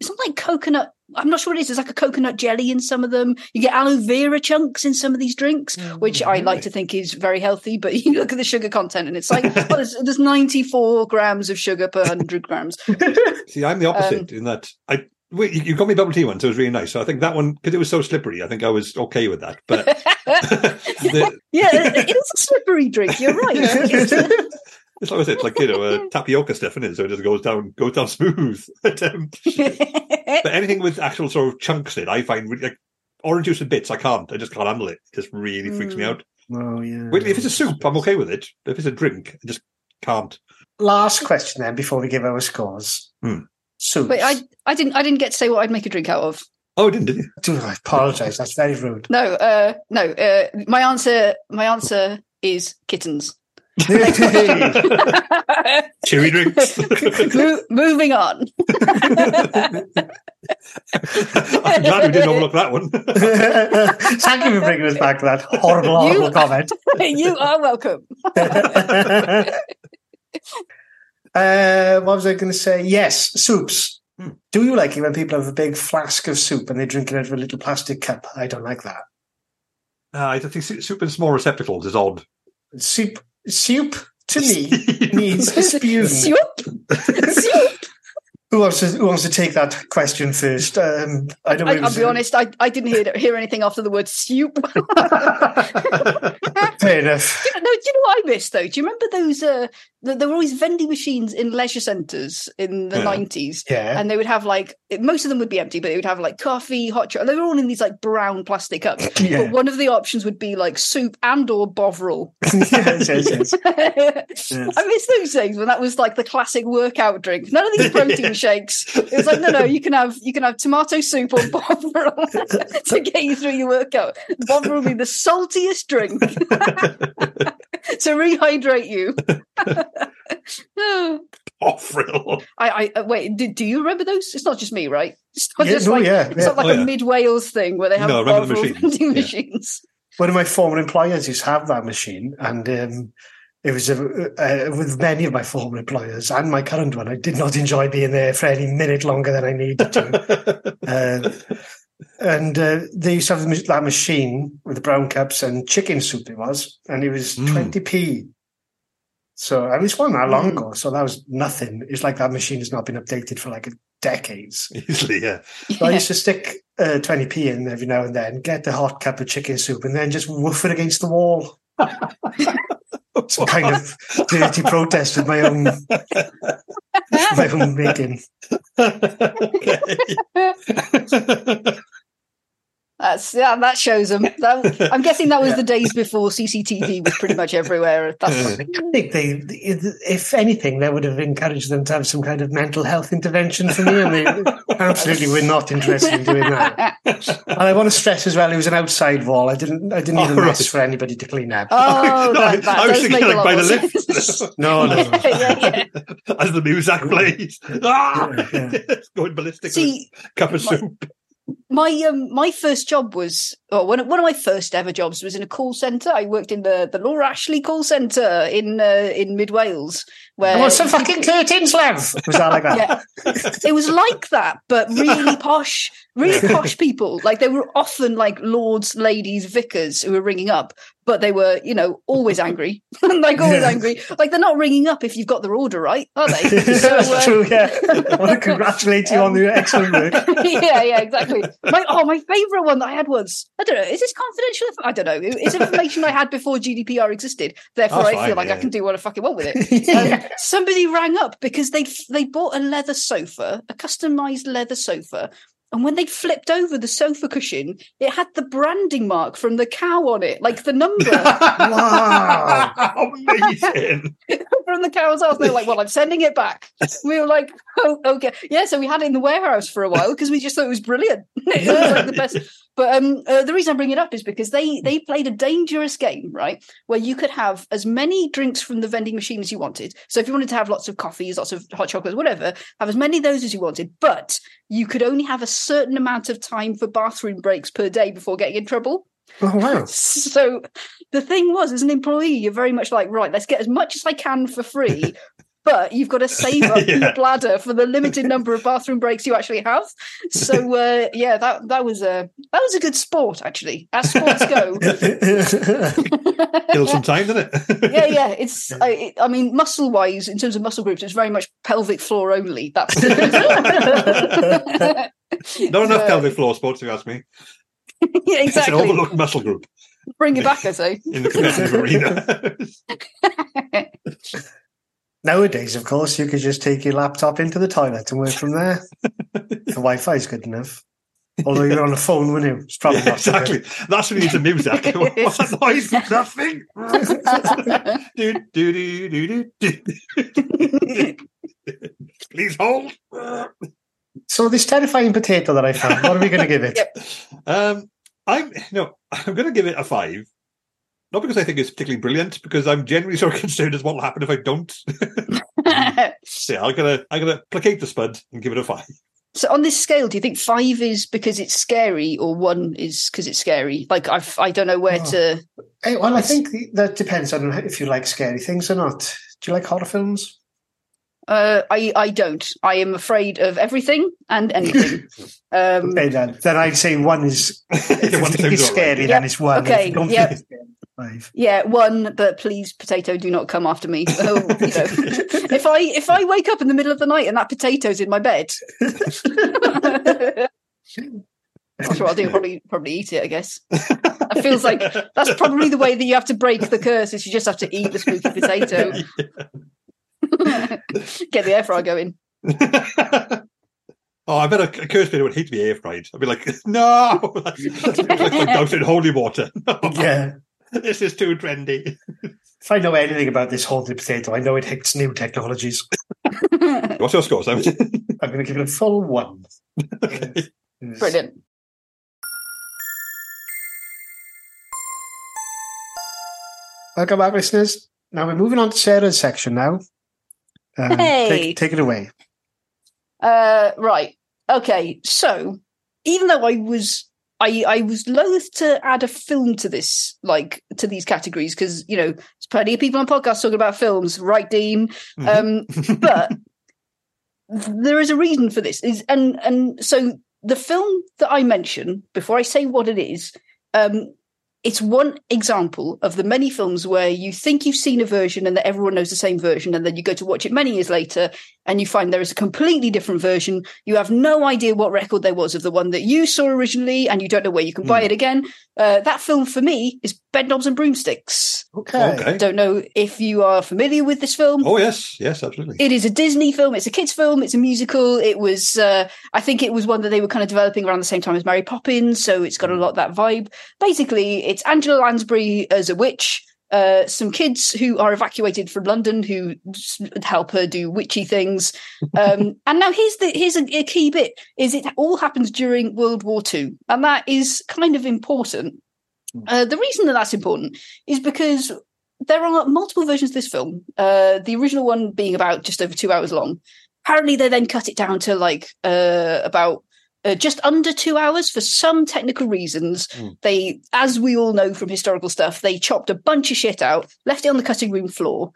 it's not like coconut. I'm not sure what it is. There's like a coconut jelly in some of them. You get aloe vera chunks in some of these drinks, mm, which I like to think is very healthy. But [laughs] you look at the sugar content, and it's like [laughs] well, there's, there's 94 grams of sugar per 100 grams. [laughs] See, I'm the opposite um, in that I. Wait, you got me bubble tea once, so it was really nice. So I think that one, because it was so slippery, I think I was okay with that. But the, yeah, it is a slippery drink. You're right. It's- it's like I said, like you know, uh, [laughs] tapioca stuff in it, so it just goes down, goes down [laughs] smooth. [laughs] but, um, but anything with actual sort of chunks in, I find really, like orange juice and bits. I can't. I just can't handle it. It just really freaks me Mm. out. Oh yeah. Wait, if it's a soup, I'm okay with it. But if it's a drink, I just can't. Last question then before we give our scores. Hmm. Soups. Wait, I I didn't I didn't get to say what I'd make a drink out of. Oh, didn't did you? Do I apologise? That's very rude. No, uh, no. Uh, my answer my answer is kittens. [laughs] Chewy drinks. Mo- moving on. I'm glad we didn't overlook that one. [laughs] Thank you for bringing us back to that horrible, horrible You- comment. [laughs] you are welcome. uh, what was I going to say? Yes, soups. Hmm. Do you like it when people have a big flask of soup and they drink it out of a little plastic cup? I don't like that. Uh, I think soup soup in small receptacles is odd. Soup, soup to me needs a [laughs] spoon. Soup. Soup. Who wants to Who wants to take that question first? Um, I don't. I, know. I'll be honest. I, I didn't hear hear anything after the word soup. [laughs] [laughs] Fair [laughs] enough. no, do you know what I missed though? Do you remember those? Uh, th- there were always vending machines in leisure centres in the Yeah. nineties, Yeah. and they would have like most of them would be empty, but they would have like coffee, hot chocolate. They were all in these like brown plastic cups. [laughs] Yeah. But one of the options would be like soup and or bovril. [laughs] yes, yes, yes. I miss those things when that was like the classic workout drink. None of these protein shakes. It was like, no, no, you can have you can have tomato soup or bovril to get you through your workout. Bovril will be the saltiest drink to rehydrate you. [laughs] Bovril. I, I uh, wait. Do, do you remember those? It's not just me, right? It's not Yeah, just no, like yeah, it's yeah. not like Oh, a mid Wales thing where they have No, Bovril machines. [laughs] vending machines. One of my former employers used to have that machine, and um, it was uh, uh, with many of my former employers and my current one. I did not enjoy being there for any minute longer than I needed to. [laughs] uh, and uh, they used to have the mach- that machine with the brown cups and chicken soup. It was, and it was Mm. twenty p. So I mean, it's one that long Mm. ago. So that was nothing. It's like that machine has not been updated for like decades. [laughs] Easily, yeah. So I used to stick uh, 20p in every now and then, get the hot cup of chicken soup, and then just woof it against the wall. [laughs] Some kind of dirty protest with my own [laughs] my own making. That's yeah, that shows them. [laughs] That, I'm guessing that was the days before CCTV was pretty much everywhere. That's [laughs] I think they, if anything, they would have encouraged them to have some kind of mental health intervention for me, and they [laughs] absolutely were not interested in doing that. And I want to stress as well, it was an outside wall. I didn't, I didn't Oh, even right. mess for anybody to clean up. Oh, that, that I was does thinking like by the lift. No, no, no. yeah, yeah. As the music plays. Ah! Yeah, going ballistic. with See, a cup of my- soup. My um, my first job was, oh, one of, one of my first ever jobs was in a call centre. I worked in the the Laura Ashley call centre in uh, in mid Wales, where some fucking curtains, love. Was that like that? yeah, it was like that, but really posh, really [laughs] posh people. Like they were often like lords, ladies, vicars who were ringing up, but they were, you know, always [laughs] angry, [laughs] like always Yeah. angry. Like they're not ringing up if you've got their order right, are they? [laughs] So, That's uh, true, yeah. I want to congratulate you on your excellent work. yeah, yeah, exactly. My oh, my favourite one that I had was I don't know. Is this confidential? I don't know. It's information I had before GDPR existed. Therefore, That's I feel fine, like I can do what I fucking want with it. Um, somebody rang up because they they bought a leather sofa, a customized leather sofa. And when they flipped over the sofa cushion, it had the branding mark from the cow on it, like the number [laughs] Wow. Amazing. [laughs] from the cow's house. They were like, "Well, I'm sending it back." We were like, "Oh, okay, yeah." So we had it in the warehouse for a while because we just thought it was brilliant. [laughs] it was like the best. But um, uh, the reason I bring it up is because they they played a dangerous game, right? Where you could have as many drinks from the vending machine as you wanted. So if you wanted to have lots of coffees, lots of hot chocolates, whatever, have as many of those as you wanted. But you could only have a certain amount of time for bathroom breaks per day before getting in trouble. Oh, wow. [laughs] So the thing was, as an employee, you're very much like, right, let's get as much as I can for free. But you've got to [laughs] save up Yeah. your bladder for the limited [laughs] number of bathroom breaks you actually have. So [laughs] uh, yeah, that that was a that was a good sport actually. As sports go, Kill some time, didn't it? yeah, yeah. It's I, it, I mean, muscle wise, in terms of muscle groups, it's very much pelvic floor only. That's Not enough pelvic floor sports, if you ask me. yeah, It's an exactly. overlooked muscle group Bring it back, I say. in the competitive arena. Nowadays, of course, you could just take your laptop into the toilet and work from there. [laughs] the Wi-Fi is good enough. Although you're on a phone, wouldn't you? It's probably Yeah, not so good. exactly. That's when you need some music. [laughs] What's that noise? Nothing. [laughs] do, do, do, do, do, do. Please hold. So this terrifying potato that I found, what are we going to give it? Yep. Um, I'm no, I'm going to give it a five. Not because I think it's particularly brilliant, because I'm generally sort of [laughs] concerned as what will happen if I don't. [laughs] so yeah, I'm gonna I'm gonna placate the spud and give it a five. so on this scale, do you think five is because it's scary, or one is because it's scary? Like I've I don't know where Oh. to. Eh, well, I think that depends on if you like scary things or not. Do you like horror films? Uh, I I don't. I am afraid of everything and anything. [laughs] Um, Okay, then. Then I'd say one is if you One think it's sounds all right. scary, then it's one. Okay, you don't yep. Think it's scary, it's five. Yeah, one, but please, potato, do not come after me. Oh, you know, if I if I wake up in the middle of the night and that potato's in my bed, that's what I'll do. Probably probably eat it. I guess it feels like that's probably the way that you have to break the curse. Is you just have to eat the spooky potato. Get the air fryer going. oh, I bet a, a cursed bit would hate to be air fried. I'd be like, no, it's like my doused in holy water. Yeah. [laughs] this is too trendy. If I know anything about this haunted potato, I know it hates new technologies. [laughs] What's your score, Simon? I'm going to give it a full one. Okay. Brilliant. Welcome back, listeners. Now we're moving on to Sarah's section now. Um, Hey. take, take it away. Uh, right. Okay. So, even though I was, I, I was loath to add a film to this, like to these categories, because you know, there's plenty of people on podcasts talking about films, right, Dean? Um, [laughs] but there is a reason for this. Is and and so the film that I mention before I say what it is, um, it's one example of the many films where you think you've seen a version and that everyone knows the same version, and then you go to watch it many years later and you find there is a completely different version. You have no idea what record there was of the one that you saw originally, and you don't know where you can buy Hmm. it again. Uh, that film for me is Bedknobs and Broomsticks. Okay. okay. Don't know if you are familiar with this film. Oh yes, yes, absolutely. It is a Disney film. It's a kids' film. It's a musical. It was, uh, I think, it was one that they were kind of developing around the same time as Mary Poppins. So it's got a lot of that vibe. Basically, it's Angela Lansbury as a witch. Uh, some kids who are evacuated from London who help her do witchy things. Um, [laughs] and now here's the here's a, a key bit: is it all happens during World War Two, and that is kind of important. Uh, the reason that that's important is because there are multiple versions of this film. Uh, the original one being about just over two hours long. Apparently, they then cut it down to like uh, about uh, just under two hours for some technical reasons. Mm. They, as we all know from historical stuff, they chopped a bunch of shit out, left it on the cutting room floor.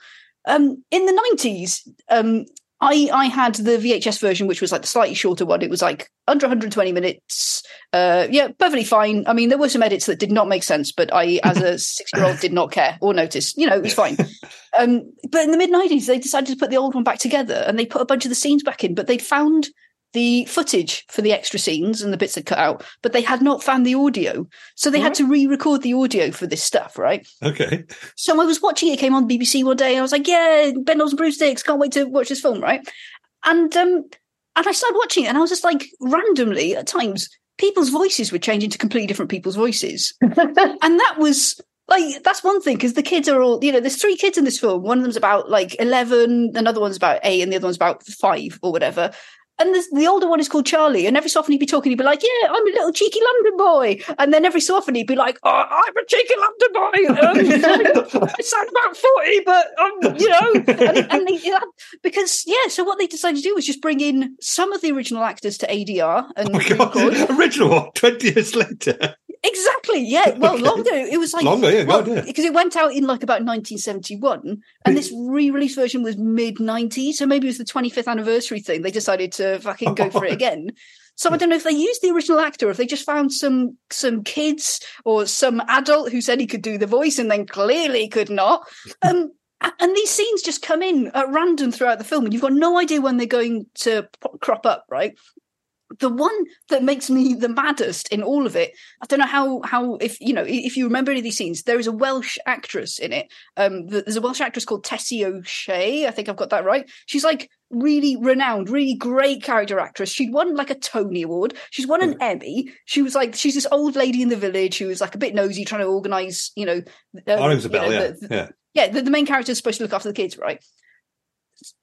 Um, in the nineties, um, I I had the VHS version, which was like the slightly shorter one. It was like under 120 minutes. Uh, yeah, perfectly fine. I mean, there were some edits that did not make sense, but I, as a [laughs] six year old, did not care or notice. You know, it was fine. Um, but in the mid 90s, they decided to put the old one back together and they put a bunch of the scenes back in, but they'd found the footage for the extra scenes and the bits that cut out, but they had not found the audio. So they had to re record the audio for this stuff, right? Okay. So I was watching it, it came on BBC one day, and I was like, yeah, Ben and Broomsticks, can't wait to watch this film, right? And um and I started watching it, and I was just like, randomly at times, people's voices were changing to completely different people's voices. [laughs] and that was like that's one thing because the kids are all you know there's three kids in this film one of them's about like 11 another one's about 8 and the other one's about 5 or whatever and the, the older one is called Charlie, and every so often he'd be talking, he'd be like, "Yeah, I'm a little cheeky London boy," and then every so often he'd be like, "Oh, I'm a cheeky London boy. Um, [laughs] I sound about forty, but I'm, you know." And, and they, yeah, because yeah, so what they decided to do was just bring in some of the original actors to ADR and Oh my re-record. [laughs] Original twenty years later. Exactly. Yeah. Well, Okay. longer. It was like Longer, yeah, well, because it went out in like about 1971, and this re-release version was mid 90s. So maybe it was the 25th anniversary thing. They decided to fucking go for it again. So I don't know if they used the original actor, or if they just found some some kids or some adult who said he could do the voice and then clearly could not. Um, and these scenes just come in at random throughout the film, and you've got no idea when they're going to crop up, right? The one that makes me the maddest in all of it i don't know how how if you know if you remember any of these scenes there is a welsh actress in it um there's a welsh actress called tessie o'shea i think i've got that right she's like really renowned really great character actress she'd won like a tony award she's won an emmy she was like she's this old lady in the village who was like a bit nosy trying to organize you know um, you bell, know, yeah. the- yeah. yeah, the, the main character is supposed to look after the kids, right?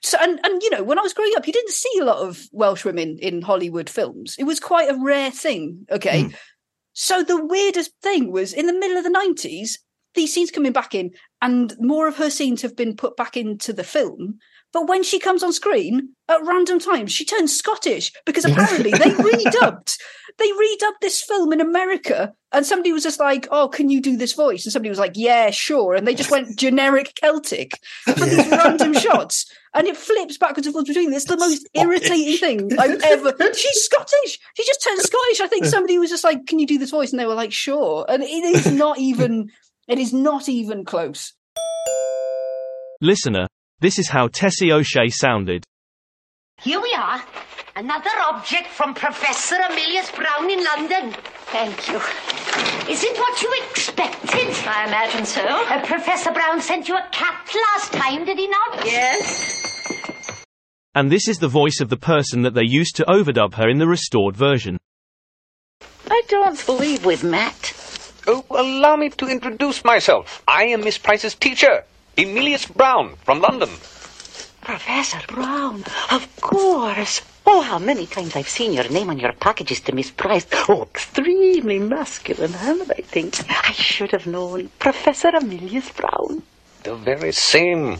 So, and and you know, when I was growing up, you didn't see a lot of Welsh women in Hollywood films. It was quite a rare thing. Okay, hmm. so the weirdest thing was in the middle of the nineties, these scenes coming back in, and more of her scenes have been put back into the film. But when she comes on screen at random times, she turns Scottish because apparently they [laughs] redubbed they redubbed this film in America, and somebody was just like, "Oh, can you do this voice?" And somebody was like, "Yeah, sure." And they just went generic Celtic for these random shots, and it flips backwards and forwards between. It's the most irritating thing I've ever. [laughs] She's Scottish. She just turned Scottish. I think somebody was just like, "Can you do this voice?" And they were like, "Sure." And it is not even. It is not even close. Listener, this is how Tessie O'Shea sounded. Here we are. Another object from Professor Emelius Browne in London. Thank you. Is it what you expected? I imagine so. Uh, Professor Browne sent you a cat last time, did he not? Yes. And this is the voice of the person that they used to overdub her in the restored version. I don't believe we've met. Oh, allow me to introduce myself. I am Miss Price's teacher, Emelius Browne from London. Professor Browne, of course. Oh, how many times I've seen your name on your packages to Miss Price. Oh, extremely masculine hand, I think. I should have known. Professor Emelius Browne. The very same.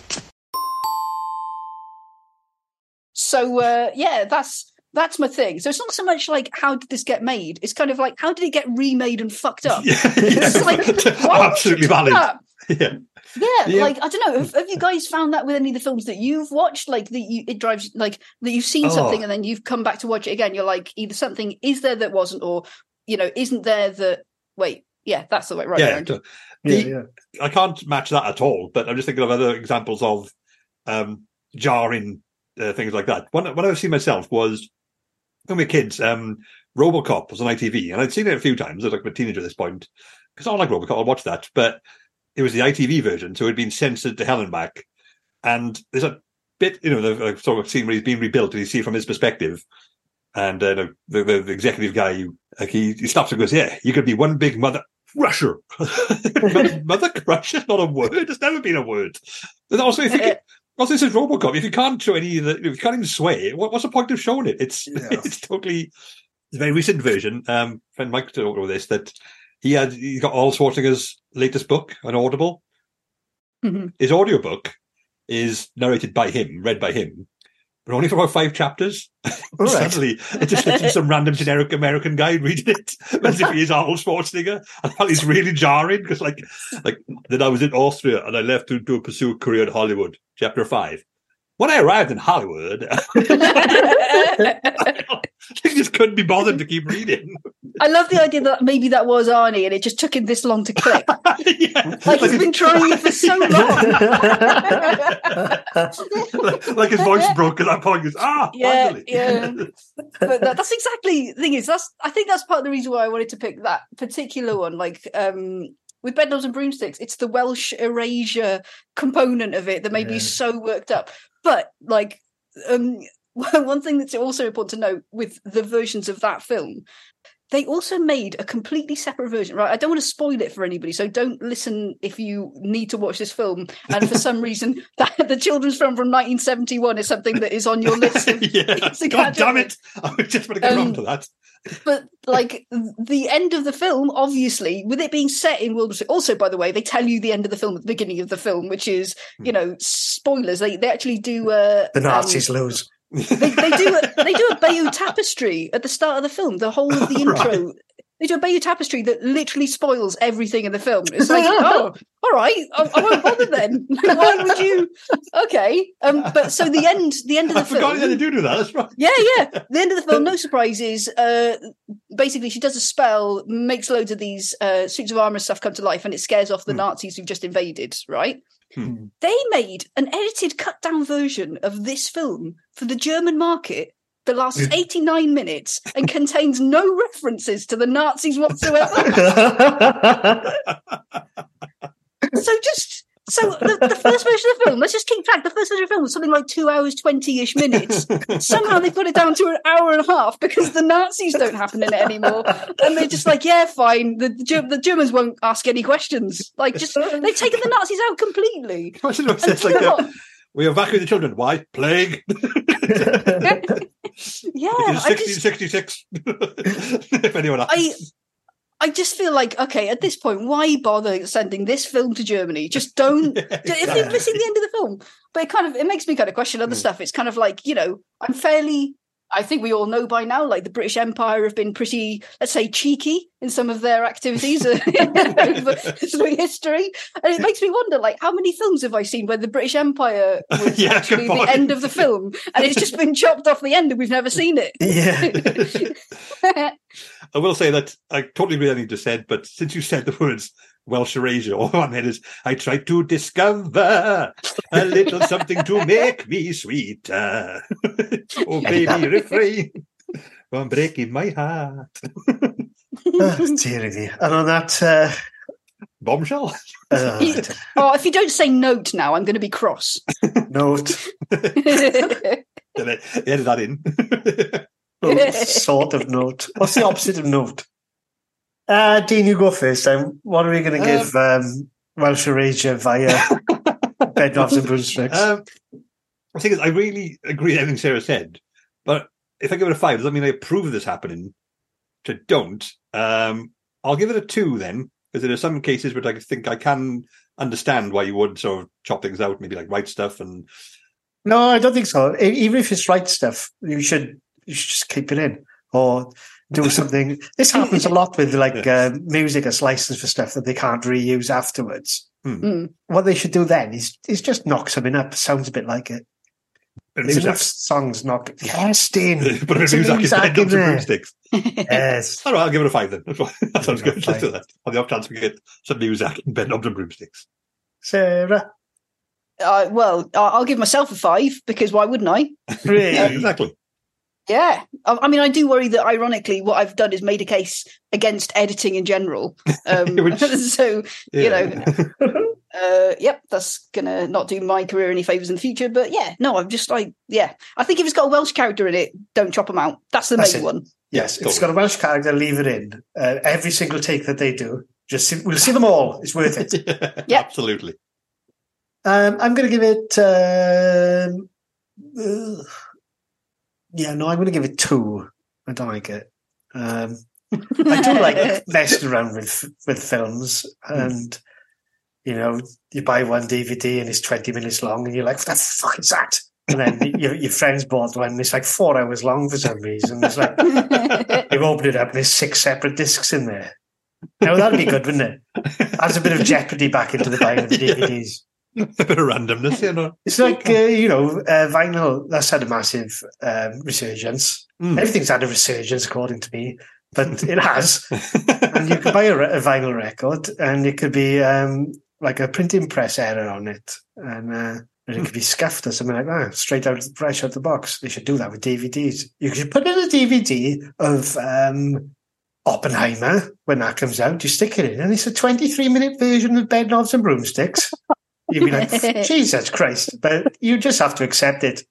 So uh, yeah, that's that's my thing. So it's not so much like how did this get made? It's kind of like how did it get remade and fucked up? [laughs] Yeah, It's like, yeah. absolutely valid. that? Yeah. Yeah, Yeah. like I don't know. Have, have you guys found that with any of the films that you've watched? Like that, you it drives like that you've seen Oh. something and then you've come back to watch it again. You're like either something is there that wasn't, or you know, isn't there that wait, yeah, that's the way right. yeah. around. the- Yeah, yeah. I can't match that at all, but I'm just thinking of other examples of um, jarring uh, things like that. One, one I've seen myself was when we were kids, um, Robocop was on ITV, and I'd seen it a few times. I was like a teenager at this point because I like Robocop. I'll watch that, but it was the ITV version, so it had been censored to hell and back. And there's a bit, you know, the uh, sort of scene where he's being rebuilt, and you see it from his perspective. And uh, the, the, the executive guy, you, like he, he stops and goes, "Yeah, you could be one big mother crusher." [laughs] mother crusher is not a word. It's never been a word. And also, if you can, also this is RoboCop. If you can't show any, of the, if you can't even swear, what, what's the point of showing it? It's [laughs] Yeah. it's totally. It's a very recent version. Um, friend Mike talked about this that he had he got all Schwarzenegger's latest book on Audible. Mhm. His audiobook is narrated by him, read by him, but only for about five chapters. [laughs] Right. Suddenly, it just it's just some random generic American guy reading it [laughs] as if he is Arnold Schwarzenegger. I thought it's really jarring because, like, like then I was in Austria and I left to, to pursue a career in Hollywood. Chapter five. When I arrived in Hollywood, [laughs] I just couldn't be bothered to keep reading. I love the idea that maybe that was Arnie and it just took him this long to click. [laughs] yeah. Like he's been trying for so long. like, [laughs] like his voice broke at that point. He's, ah, Yeah, finally. yeah. but that, that's exactly the thing is that's I think that's part of the reason why I wanted to pick that particular one. Like um with bedknobs and broomsticks, it's the Welsh erasure component of it that made me so worked up. But like um [laughs] one thing that's also important to note with the versions of that film, they also made a completely separate version, right? I don't want to spoil it for anybody, so don't listen if you need to watch this film. And for some reason, [laughs] that the children's film from 1971 is something that is on your list. Of, [laughs] yeah. to God damn it. I was [laughs] just going to get Um, around to that. but like the end of the film, obviously, with it being set in World War II. Also, by the way, they tell you the end of the film at the beginning of the film, which is you know spoilers. They they actually do uh, the um, Nazis lose. They, they do a, they do a Bayeux tapestry at the start of the film. The whole of the [laughs] Right. intro. they do a Bayeux tapestry that literally spoils everything in the film. It's like, [laughs] oh, all right, I, I won't bother then. [laughs] Why would you? Okay, um, but so the end, the end of the I forgot film. that they do do that. That's right. Yeah, yeah. The end of the film, no surprises. Uh, basically, she does a spell, makes loads of these uh, suits of armor stuff come to life, and it scares off the Nazis who've just invaded. Right? Hmm. They made an edited, cut down version of this film for the German market. That lasts 89 minutes and contains no references to the Nazis whatsoever. [laughs] so just so the, the first version of the film, let's just keep track. The first version of the film was something like two hours, twenty ish minutes. Somehow they've got it down to an hour and a half because the Nazis don't happen in it anymore, and they're just like, yeah, fine. The the, the Germans won't ask any questions. Like, just they've taken the Nazis out completely. Imagine if it And says like, uh, we evacuate the children. Why? Plague. [laughs] [laughs] yeah, In I just 1666. [laughs] if anyone asks. I I just feel like okay, at this point, why bother sending this film to Germany? Just don't. [laughs] if you're missing the end of the film, but it kind of it makes me kind of question other hmm. stuff. It's kind of like you know, I'm fairly. I think we all know by now, like the British Empire have been pretty, let's say, cheeky in some of their activities [laughs] over- through history, and it makes me wonder, like, how many films have I seen where the British Empire was [laughs] Yeah, actually the end of the film, and it's just been chopped off the end, and we've never seen it. Yeah. [laughs] I will say that I totally agree with anything you just said, but since you said the words Welsh erasure, [laughs] all my head is I tried to discover a little something to make me sweeter. [laughs] oh, baby, refrain from breaking my heart. [laughs] oh, dear me. And on that, uh, Bombshell. uh, oh, if you don't say note now, I'm going to be cross. note, Edit that in. oh, sort of note. What's the opposite of note? Uh, Dean, you go first. Then. What are we going to give um, Welsh Erasure via [laughs] Bedknobs and Broomsticks? Um, thing is, I really agree with everything Sarah said, but if I give it a five, does that mean I approve of this happening? Which I don't. Um, I'll give it a two then, because there are some cases where I think I can understand why you would sort of chop things out, maybe like write stuff and No, I don't think so. Even if it's right stuff, you should you should just keep it in or do something. [laughs] this happens a lot with like uh, music that's licensed for stuff that they can't reuse afterwards. Mm. What they should do then is is just knock something up. Sounds a bit like it. Put a There's music- enough songs knock. Yes, Dean. put a Put some music, music in in broomsticks. Yes. All right, I'll give it a five then. [laughs] that sounds good. Let's do that. On the off chance we get some music and bed knobs and broomsticks. Sarah. Uh, well, I- I'll give myself a five because why wouldn't I? Really? [laughs] exactly. Yeah, I, I mean, I do worry that ironically, what I've done is made a case against editing in general. [laughs] Um, Which- [laughs] so you know, [laughs] uh, yep, that's gonna not do my career any favors in the future. But yeah, no, I'm just like, yeah, I think if it's got a Welsh character in it, don't chop them out. That's the That's main it. one. Yes, if it's got a Welsh character, leave it in. Uh, every single take that they do, just see, we'll see them all. It's worth it. Yeah. Absolutely. Um, I'm going to give it. Um, uh, yeah, no, I'm going to give it two. I don't like it. Um, I do like [laughs] messing around with with films, and you know, you buy one DVD and it's 20 minutes long, and you're like, "What the fuck is that?" And then [laughs] your, your friends bought one, and it's like four hours long for some reason. It's like [laughs] you open it up, and there's six separate discs in there. Now that'd be good, wouldn't it? Adds a bit of jeopardy back into the buying of the Yeah. DVDs. [laughs] a bit of randomness, you know. It's like uh, you know, uh, vinyl. That's had a massive um, resurgence. Mm. Everything's had a resurgence, according to me, but [laughs] it has. and you can buy a, re- a vinyl record, and it could be um, like a printing press error on it, and, uh, and it could be scuffed or something like that, straight out, fresh out the box. They should do that with DVDs. You should put in a DVD of um, Oppenheimer when that comes out. You stick it in, and it's a twenty-three minute version of Bed Knobs and Broomsticks. You'd be like, [laughs] Jesus Christ! But you just have to accept it.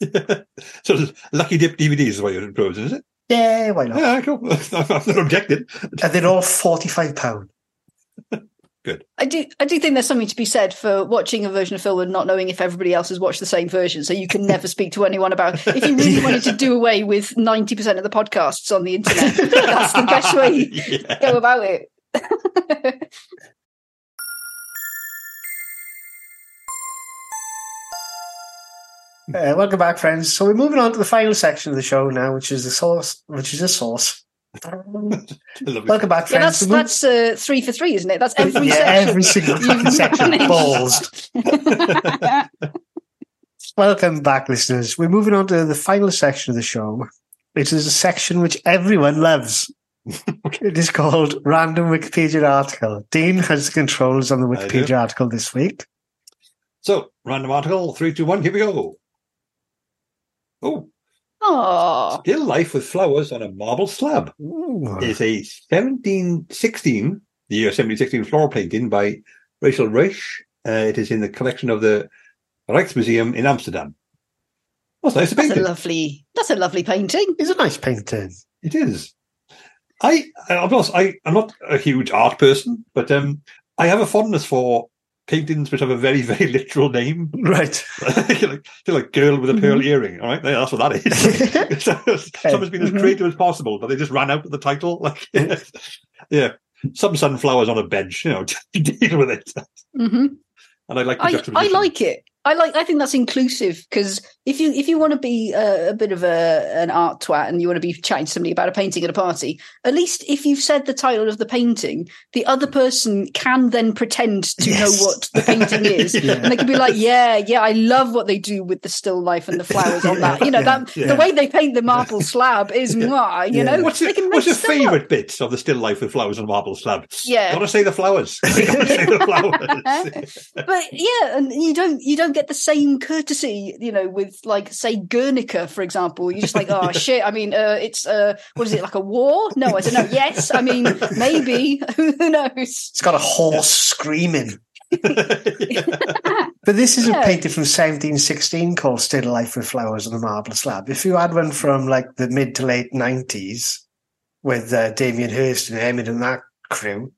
[laughs] so Lucky Dip DVDs is what you're proposing, is it? Yeah, why not? Yeah, cool. [laughs] I've not objected. And they're all forty-five pound. Good. I do, I do think there's something to be said for watching a version of film and not knowing if everybody else has watched the same version. So you can never speak to anyone about. If you really wanted to do away with ninety percent of the podcasts on the internet, that's the best way to go about it. Uh, welcome back, friends. So we're moving on to the final section of the show now, which is the source, which is the source, [laughs] Lovely. Welcome back, Yeah, friends. that's that's uh, three for three, isn't it? That's every yeah, section. every single fucking section. Balls. [laughs] Welcome back, listeners. We're moving on to the final section of the show, which is a section which everyone loves. [laughs] it is called Random Wikipedia Article. Dean has the controls on the Wikipedia article this week. So, random article, three, two, one, here we go. Oh, Oh, still life with flowers on a marble slab. Ooh. is a 1716, the year 1716 floral painting by Rachel Ruysch. Uh, it is in the collection of the Rijksmuseum in Amsterdam. That's nice to that's paint a it. lovely. That's a lovely painting. It's a nice painting. It is. I, I'll be honest, I, I'm not a huge art person, but um, I have a fondness for paintings which have a very, [laughs] very literal name. Right. [laughs] like, they're like girl with a pearl earring. All right, Yeah, that's what that is. [laughs] Someone's been as Mhm. creative as possible, but they just ran out of the title. Like, yeah, some sunflowers on a bench. You know, deal with it. hmm And I like the I, I like it. I like. I think that's inclusive because if you if you want to be a, a bit of a an art twat and you want to be chatting to somebody about a painting at a party, at least if you've said the title of the painting, the other person can then pretend to Yes. know what the painting [laughs] is, Yeah. and they can be like, "Yeah, yeah, I love what they do with the still life and the flowers on [laughs] that." You know, Yeah, that yeah. the way they paint the marble slab is [laughs] moi. You know, What's your, what's your favourite bits of the still life with flowers and marble slab? Yeah. Gotta say the flowers. Gotta say the flowers. but yeah, and you don't you don't get the same courtesy, you know, with like say Guernica, for example. You're just like, oh shit. I mean, uh, it's uh, what is it like a war? No, I don't know. Yes, I mean, maybe. [laughs] Who knows? It's got a horse screaming. But this is Yeah. a painting from 1716 called Still Life with Flowers on a Marble Slab. If you had one from like the mid to late 90s with uh, Damien Hirst and Emin and that crew,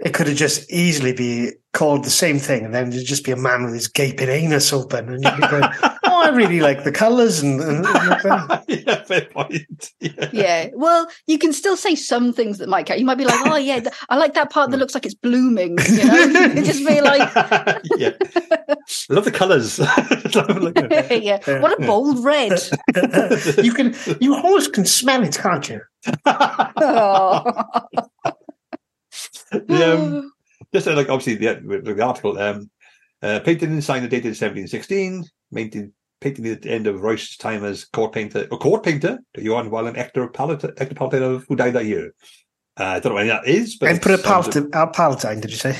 it could have just easily be called the same thing and then it'd just be a man with his gaping anus open and you'd be going, oh, I really [laughs] like the colours and, and, and yeah, fair point. Yeah. Yeah. Well, you can still say some things that might count. You might be like, oh yeah, th- I like that part that mm. looks like it's blooming. You know, you just be like, [laughs] yeah. I love the colours. [laughs] yeah, what a bold red. you can, you almost can smell it, can't you? Oh. The, um, [laughs] just uh, like obviously the, with the article, um, uh, painted and signed and dated 1716, painted, painted at the end of Ruysch's time as court painter, or court painter to Johan Wallen Hector Palat- Hector Palatine, who died that year. Uh, I don't know when that is, but Emperor it's- um, uh, Palatine, did you say?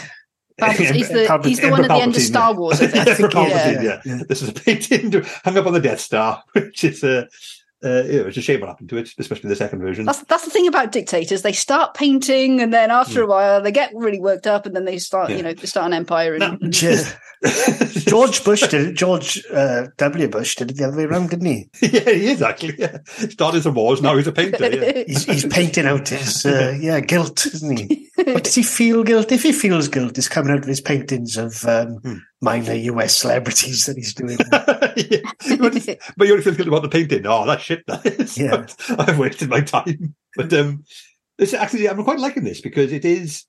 Palpatine- he's the Palpatine- he's the one at the end of Star. Wars. I think. I think he is, Palpatine, yeah. yeah. This is a painting [laughs] hung up on the Death Star, [laughs] which is uh, uh, yeah, it's a shame what happened to it, especially the second version. That's that's the thing about dictators. They start painting, and then after a while, they get really worked up, and then they start, Yeah. you know, they start an empire. And [laughs] Yeah. George [laughs] Bush did it. George uh, W. Bush did it the other way around, didn't he? yeah, he is actually. Yeah. Started some wars, now he's a painter. Yeah. [laughs] He's, he's painting out his uh, yeah guilt, isn't he? But does he feel guilt? If he feels guilt, it's coming out of his paintings of um, Hmm. Minor US celebrities that he's doing. [laughs] yeah. But, [laughs] but you only feel good about the painting. Oh, that shit, that is. Yeah. [laughs] I've wasted my time. But um, this actually, I'm quite liking this because it is.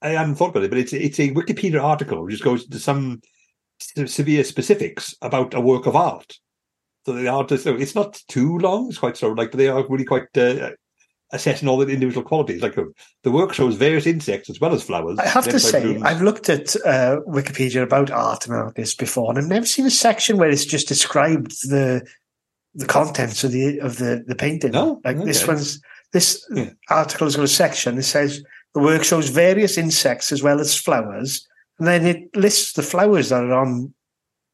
I hadn't thought about it, but it's it's a Wikipedia article which goes into some severe specifics about a work of art. So the artist, it's not too long. It's quite sort of like, but they are really quite uh, assessing all the individual qualities. Like uh, the work shows various insects as well as flowers. I have to say, blooms. I've looked at uh, Wikipedia about art and artists before, and I've never seen a section where it's just described the the contents of the of the the painting. No? like this one's this Yeah. article's got a section that says the work shows various insects as well as flowers, and then it lists the flowers that are on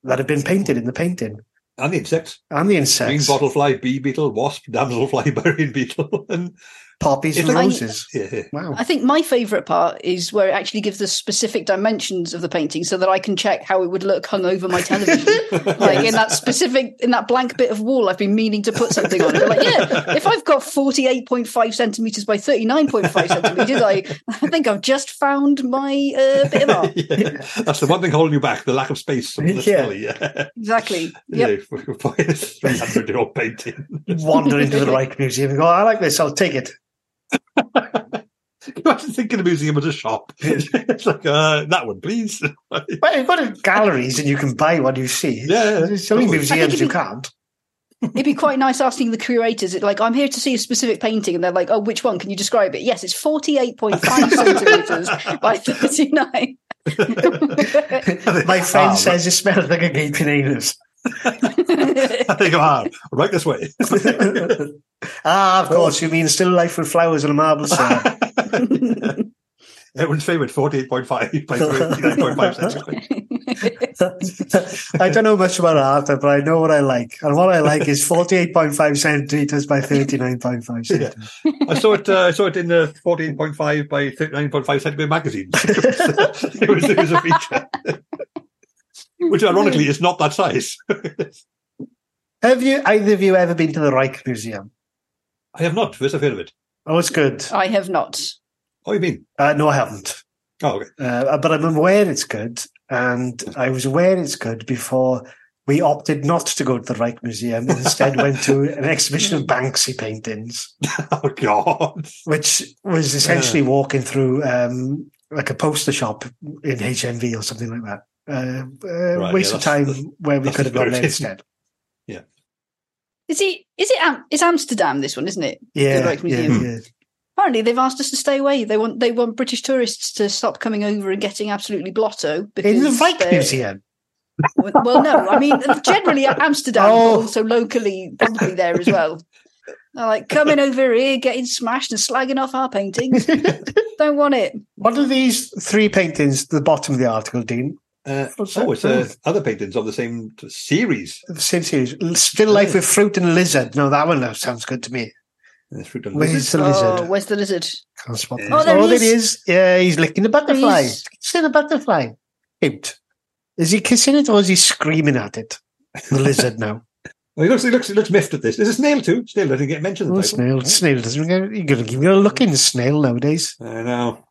that have been painted in the painting and the insects. and the Green insects, bottlefly, bee beetle, wasp, damselfly, [laughs] burying beetle, and poppies, and roses. yeah, yeah. Wow. I think my favourite part is where it actually gives the specific dimensions of the painting, so that I can check how it would look hung over my television. [laughs] like in that specific, in that blank bit of wall, I've been meaning to put something on. But like, yeah, if I've got forty-eight point five centimeters by thirty-nine point five centimeters, I, I think I've just found my uh, bit of art. [laughs] yeah. That's the one thing holding you back: the lack of space. on the Yeah. telly, yeah. Exactly. Yeah, Yep. [laughs] three hundred year old painting. Wander into the Rijksmuseum and go, I like this, I'll take it. [laughs] Imagine thinking the museum as a shop. [laughs] it's like uh, that one, please. [laughs] But you've got galleries and you can buy what you see. Yeah, yeah, There's only totally. museums if you you- can't. It'd be quite nice asking the curators, like, I'm here to see a specific painting, and they're like, oh, which one? Can you describe it? Yes, it's 48.5 centimetres by 39. My friend Ah, says it smells like a gaping anus. I think, I ah, right this way. Ah, of course, you mean still life with flowers and a marble [laughs] slab. Everyone's favourite, [laughs] 48.5 by 39.5 centimetres. [laughs] I don't know much about art, but I know what I like. And what I like is 48.5 centimetres by 39.5 centimetres. I saw it. Uh, I saw it in the 14.5 by 39.5 centimetre magazine. it, was, it was a feature, which ironically is not that size. Have you, either of you, ever been to the Rijksmuseum? I have not. First, I've heard of it. Oh, it's good. I have not. Oh, you mean? Uh, no, I haven't. Oh, okay. Uh, but I'm aware it's good. And I was aware it's good before we opted not to go to the Rijksmuseum and instead went to an exhibition of [laughs] Banksy paintings, [laughs] Oh God. which was essentially walking through um, like a poster shop in HMV or something like that. Uh, uh, Right, waste yeah, of time where we could have gone there instead. Is it? Is it? Am- It's Amsterdam. This one, isn't it? Yeah, yeah, yeah. Apparently, they've asked us to stay away. They want they want British tourists to stop coming over and getting absolutely blotto. Because In the Rijksmuseum. Well, no, I mean generally [laughs] Amsterdam, Oh. but also locally, probably there as well. They're like coming over here, getting smashed and slagging off our paintings. [laughs] Don't want it. What are these three paintings at the bottom of the article, Dean? Uh, oh, it's uh, other paintings of the same series. The same series. Still Life with Fruit and Lizard. No, that one sounds good to me. Uh, fruit and Where's lizard. the lizard? Oh, where's the lizard? Can't spot Oh, the there oh, he there he is. is. Yeah, he's licking the butterfly. He's- Kissing a butterfly. Cute. Is he kissing it or is he screaming at it? The lizard now. [laughs] [laughs] Oh, he looks. He looks. He looks miffed at this. Is a snail too. Snail doesn't get mentioned. in Oh, the title. snail. Snail doesn't get You're going to give you a look in the snail nowadays. I know.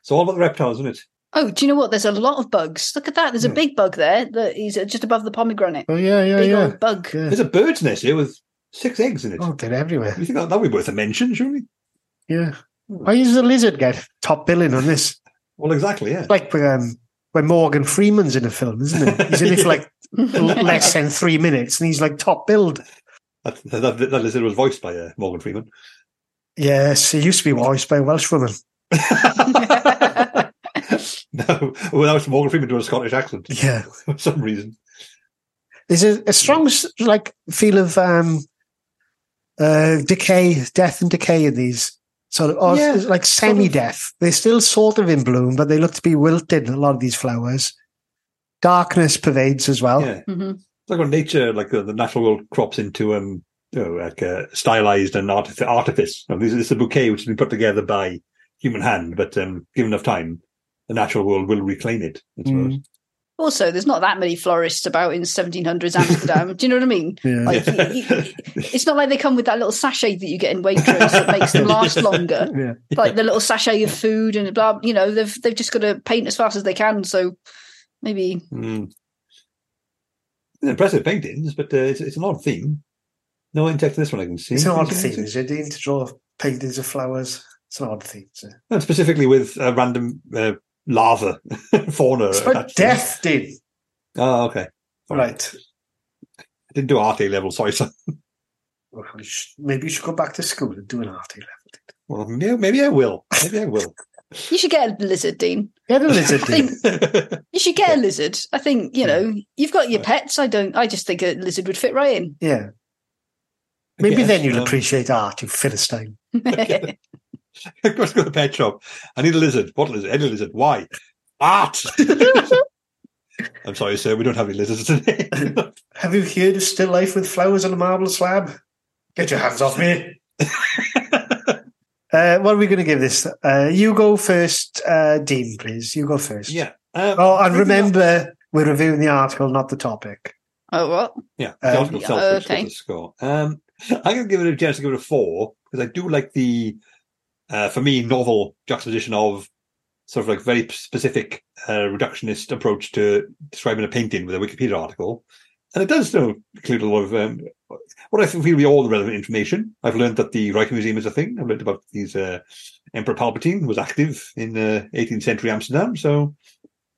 It's all about the reptiles, isn't it? Oh, do you know what? There's a lot of bugs. Look at that. There's a big bug there that is uh, just above the pomegranate. Oh, yeah, yeah, big yeah. old bug. yeah. There's a bird's nest here with six eggs in it. Oh, they're everywhere. You think that that would be worth a mention, surely? Yeah. Why does the lizard get top billing on this? Well, exactly. Yeah. Like um, when Morgan Freeman's in a film, isn't it? He's in it [laughs] for like less than three minutes and he's like top billed. That, that, that lizard was voiced by uh, Morgan Freeman. Yes, he used to be voiced by a Welsh woman. [laughs] [laughs] no, without Morgan Freeman doing a Scottish accent Yeah. [laughs] for some reason. There's a, a strong s- like feel of um, uh, decay, death and decay in these sort of, or Yeah, like semi-death. They're still sort of in bloom, but they look to be wilted. A lot of these flowers. Darkness pervades as well. Yeah. Mhm. It's like when nature, like uh, the natural world, crops into um, you know, like uh, stylized and artific- artifice. You know, this is a bouquet which has been put together by human hand, but um, given enough time, the natural world will reclaim it. I suppose. Mm. Also, there's not that many florists about in 1700s Amsterdam. Do you know what I mean? Yeah. Like, you- [laughs] you- it's not like they come with that little sachet that you get in Waitrose that makes them last [laughs] longer. Yeah. Like the little sachet of food and blah. You know, they've they've just got to paint as fast as they can. So maybe Mm. Impressive paintings, but uh, it's, it's an odd theme. No index to this one I can see. It's an odd Can you see theme, it? is it? Dean, to draw paintings of flowers. It's an odd theme. Is it? And specifically with uh, random uh, lava [laughs] fauna. It's about attached to it. death, Dean. Oh, okay. All Right. I didn't do art A level, sorry, son. Well, you should- Maybe you should go back to school and do an art level. Well, maybe, maybe I will. Maybe I will. [laughs] you should get a lizard, Dean. Get a lizard, Dean. think you should get a lizard. I think you know you've got your pets. I don't. I just think a lizard would fit right in. Yeah. Maybe Yes, then you'll um, appreciate art, you Philistine. [laughs] [laughs] Let's go to the pet shop. I need a lizard. What lizard? Any lizard. Why? Art. [laughs] I'm sorry, sir. We don't have any lizards today. [laughs] Have you heard of still life with flowers on a marble slab? Get your hands off me. uh, what are we going to give this? Uh, you go first, uh, Dean, please. You go first. yeah. Um, Oh, and maybe remember, we're reviewing the article, not the topic. oh what? Yeah, the Um, article itself yeah, okay. the score. Um, I'm going to give it a chance to give it a four because I do like the, uh, for me, novel juxtaposition of sort of like very specific uh, reductionist approach to describing a painting with a Wikipedia article, and it does include a lot of um, what I feel will be all the relevant information. I've learned that the Rijksmuseum is a thing. I've learned about these uh, Emperor Palpatine was active in uh, 18th century Amsterdam. So,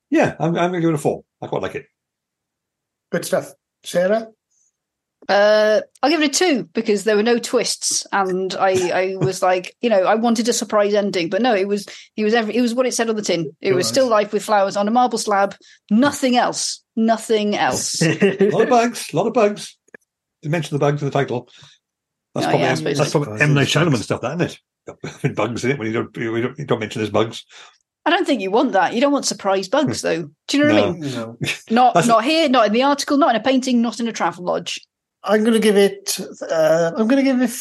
yeah, I'm, I'm going to give it a four. I quite like it. Good stuff. Sarah? Uh, I'll give it a two because there were no twists, and I, I [laughs] was like, you know, I wanted a surprise ending, but no, it was, it was every, it was what it said on the tin. It was Right. still life with flowers on a marble slab, nothing else, nothing else. [laughs] A lot of bugs. A lot of bugs. You mentioned the bugs in the title. That's Oh, probably yeah, I suppose that's so. probably M Night Shyamalan stuff, that isn't it? [laughs] Bugs in it when you don't you don't, you don't mention there's bugs. I don't think you want that. You don't want surprise bugs, though. Do you know what I mean? no. Not, not here, not in the article, not in a painting, not in a travel lodge. I'm going to give it. Uh, I'm going to give it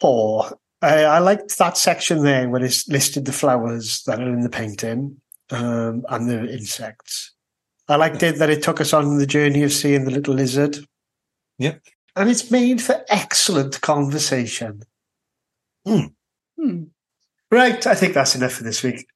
four. I, I liked that section there where it's listed the flowers that are in the painting um, and the insects. I liked it that it took us on the journey of seeing the little lizard. Yep. And it's made for excellent conversation. Hmm. Right, I think that's enough for this week.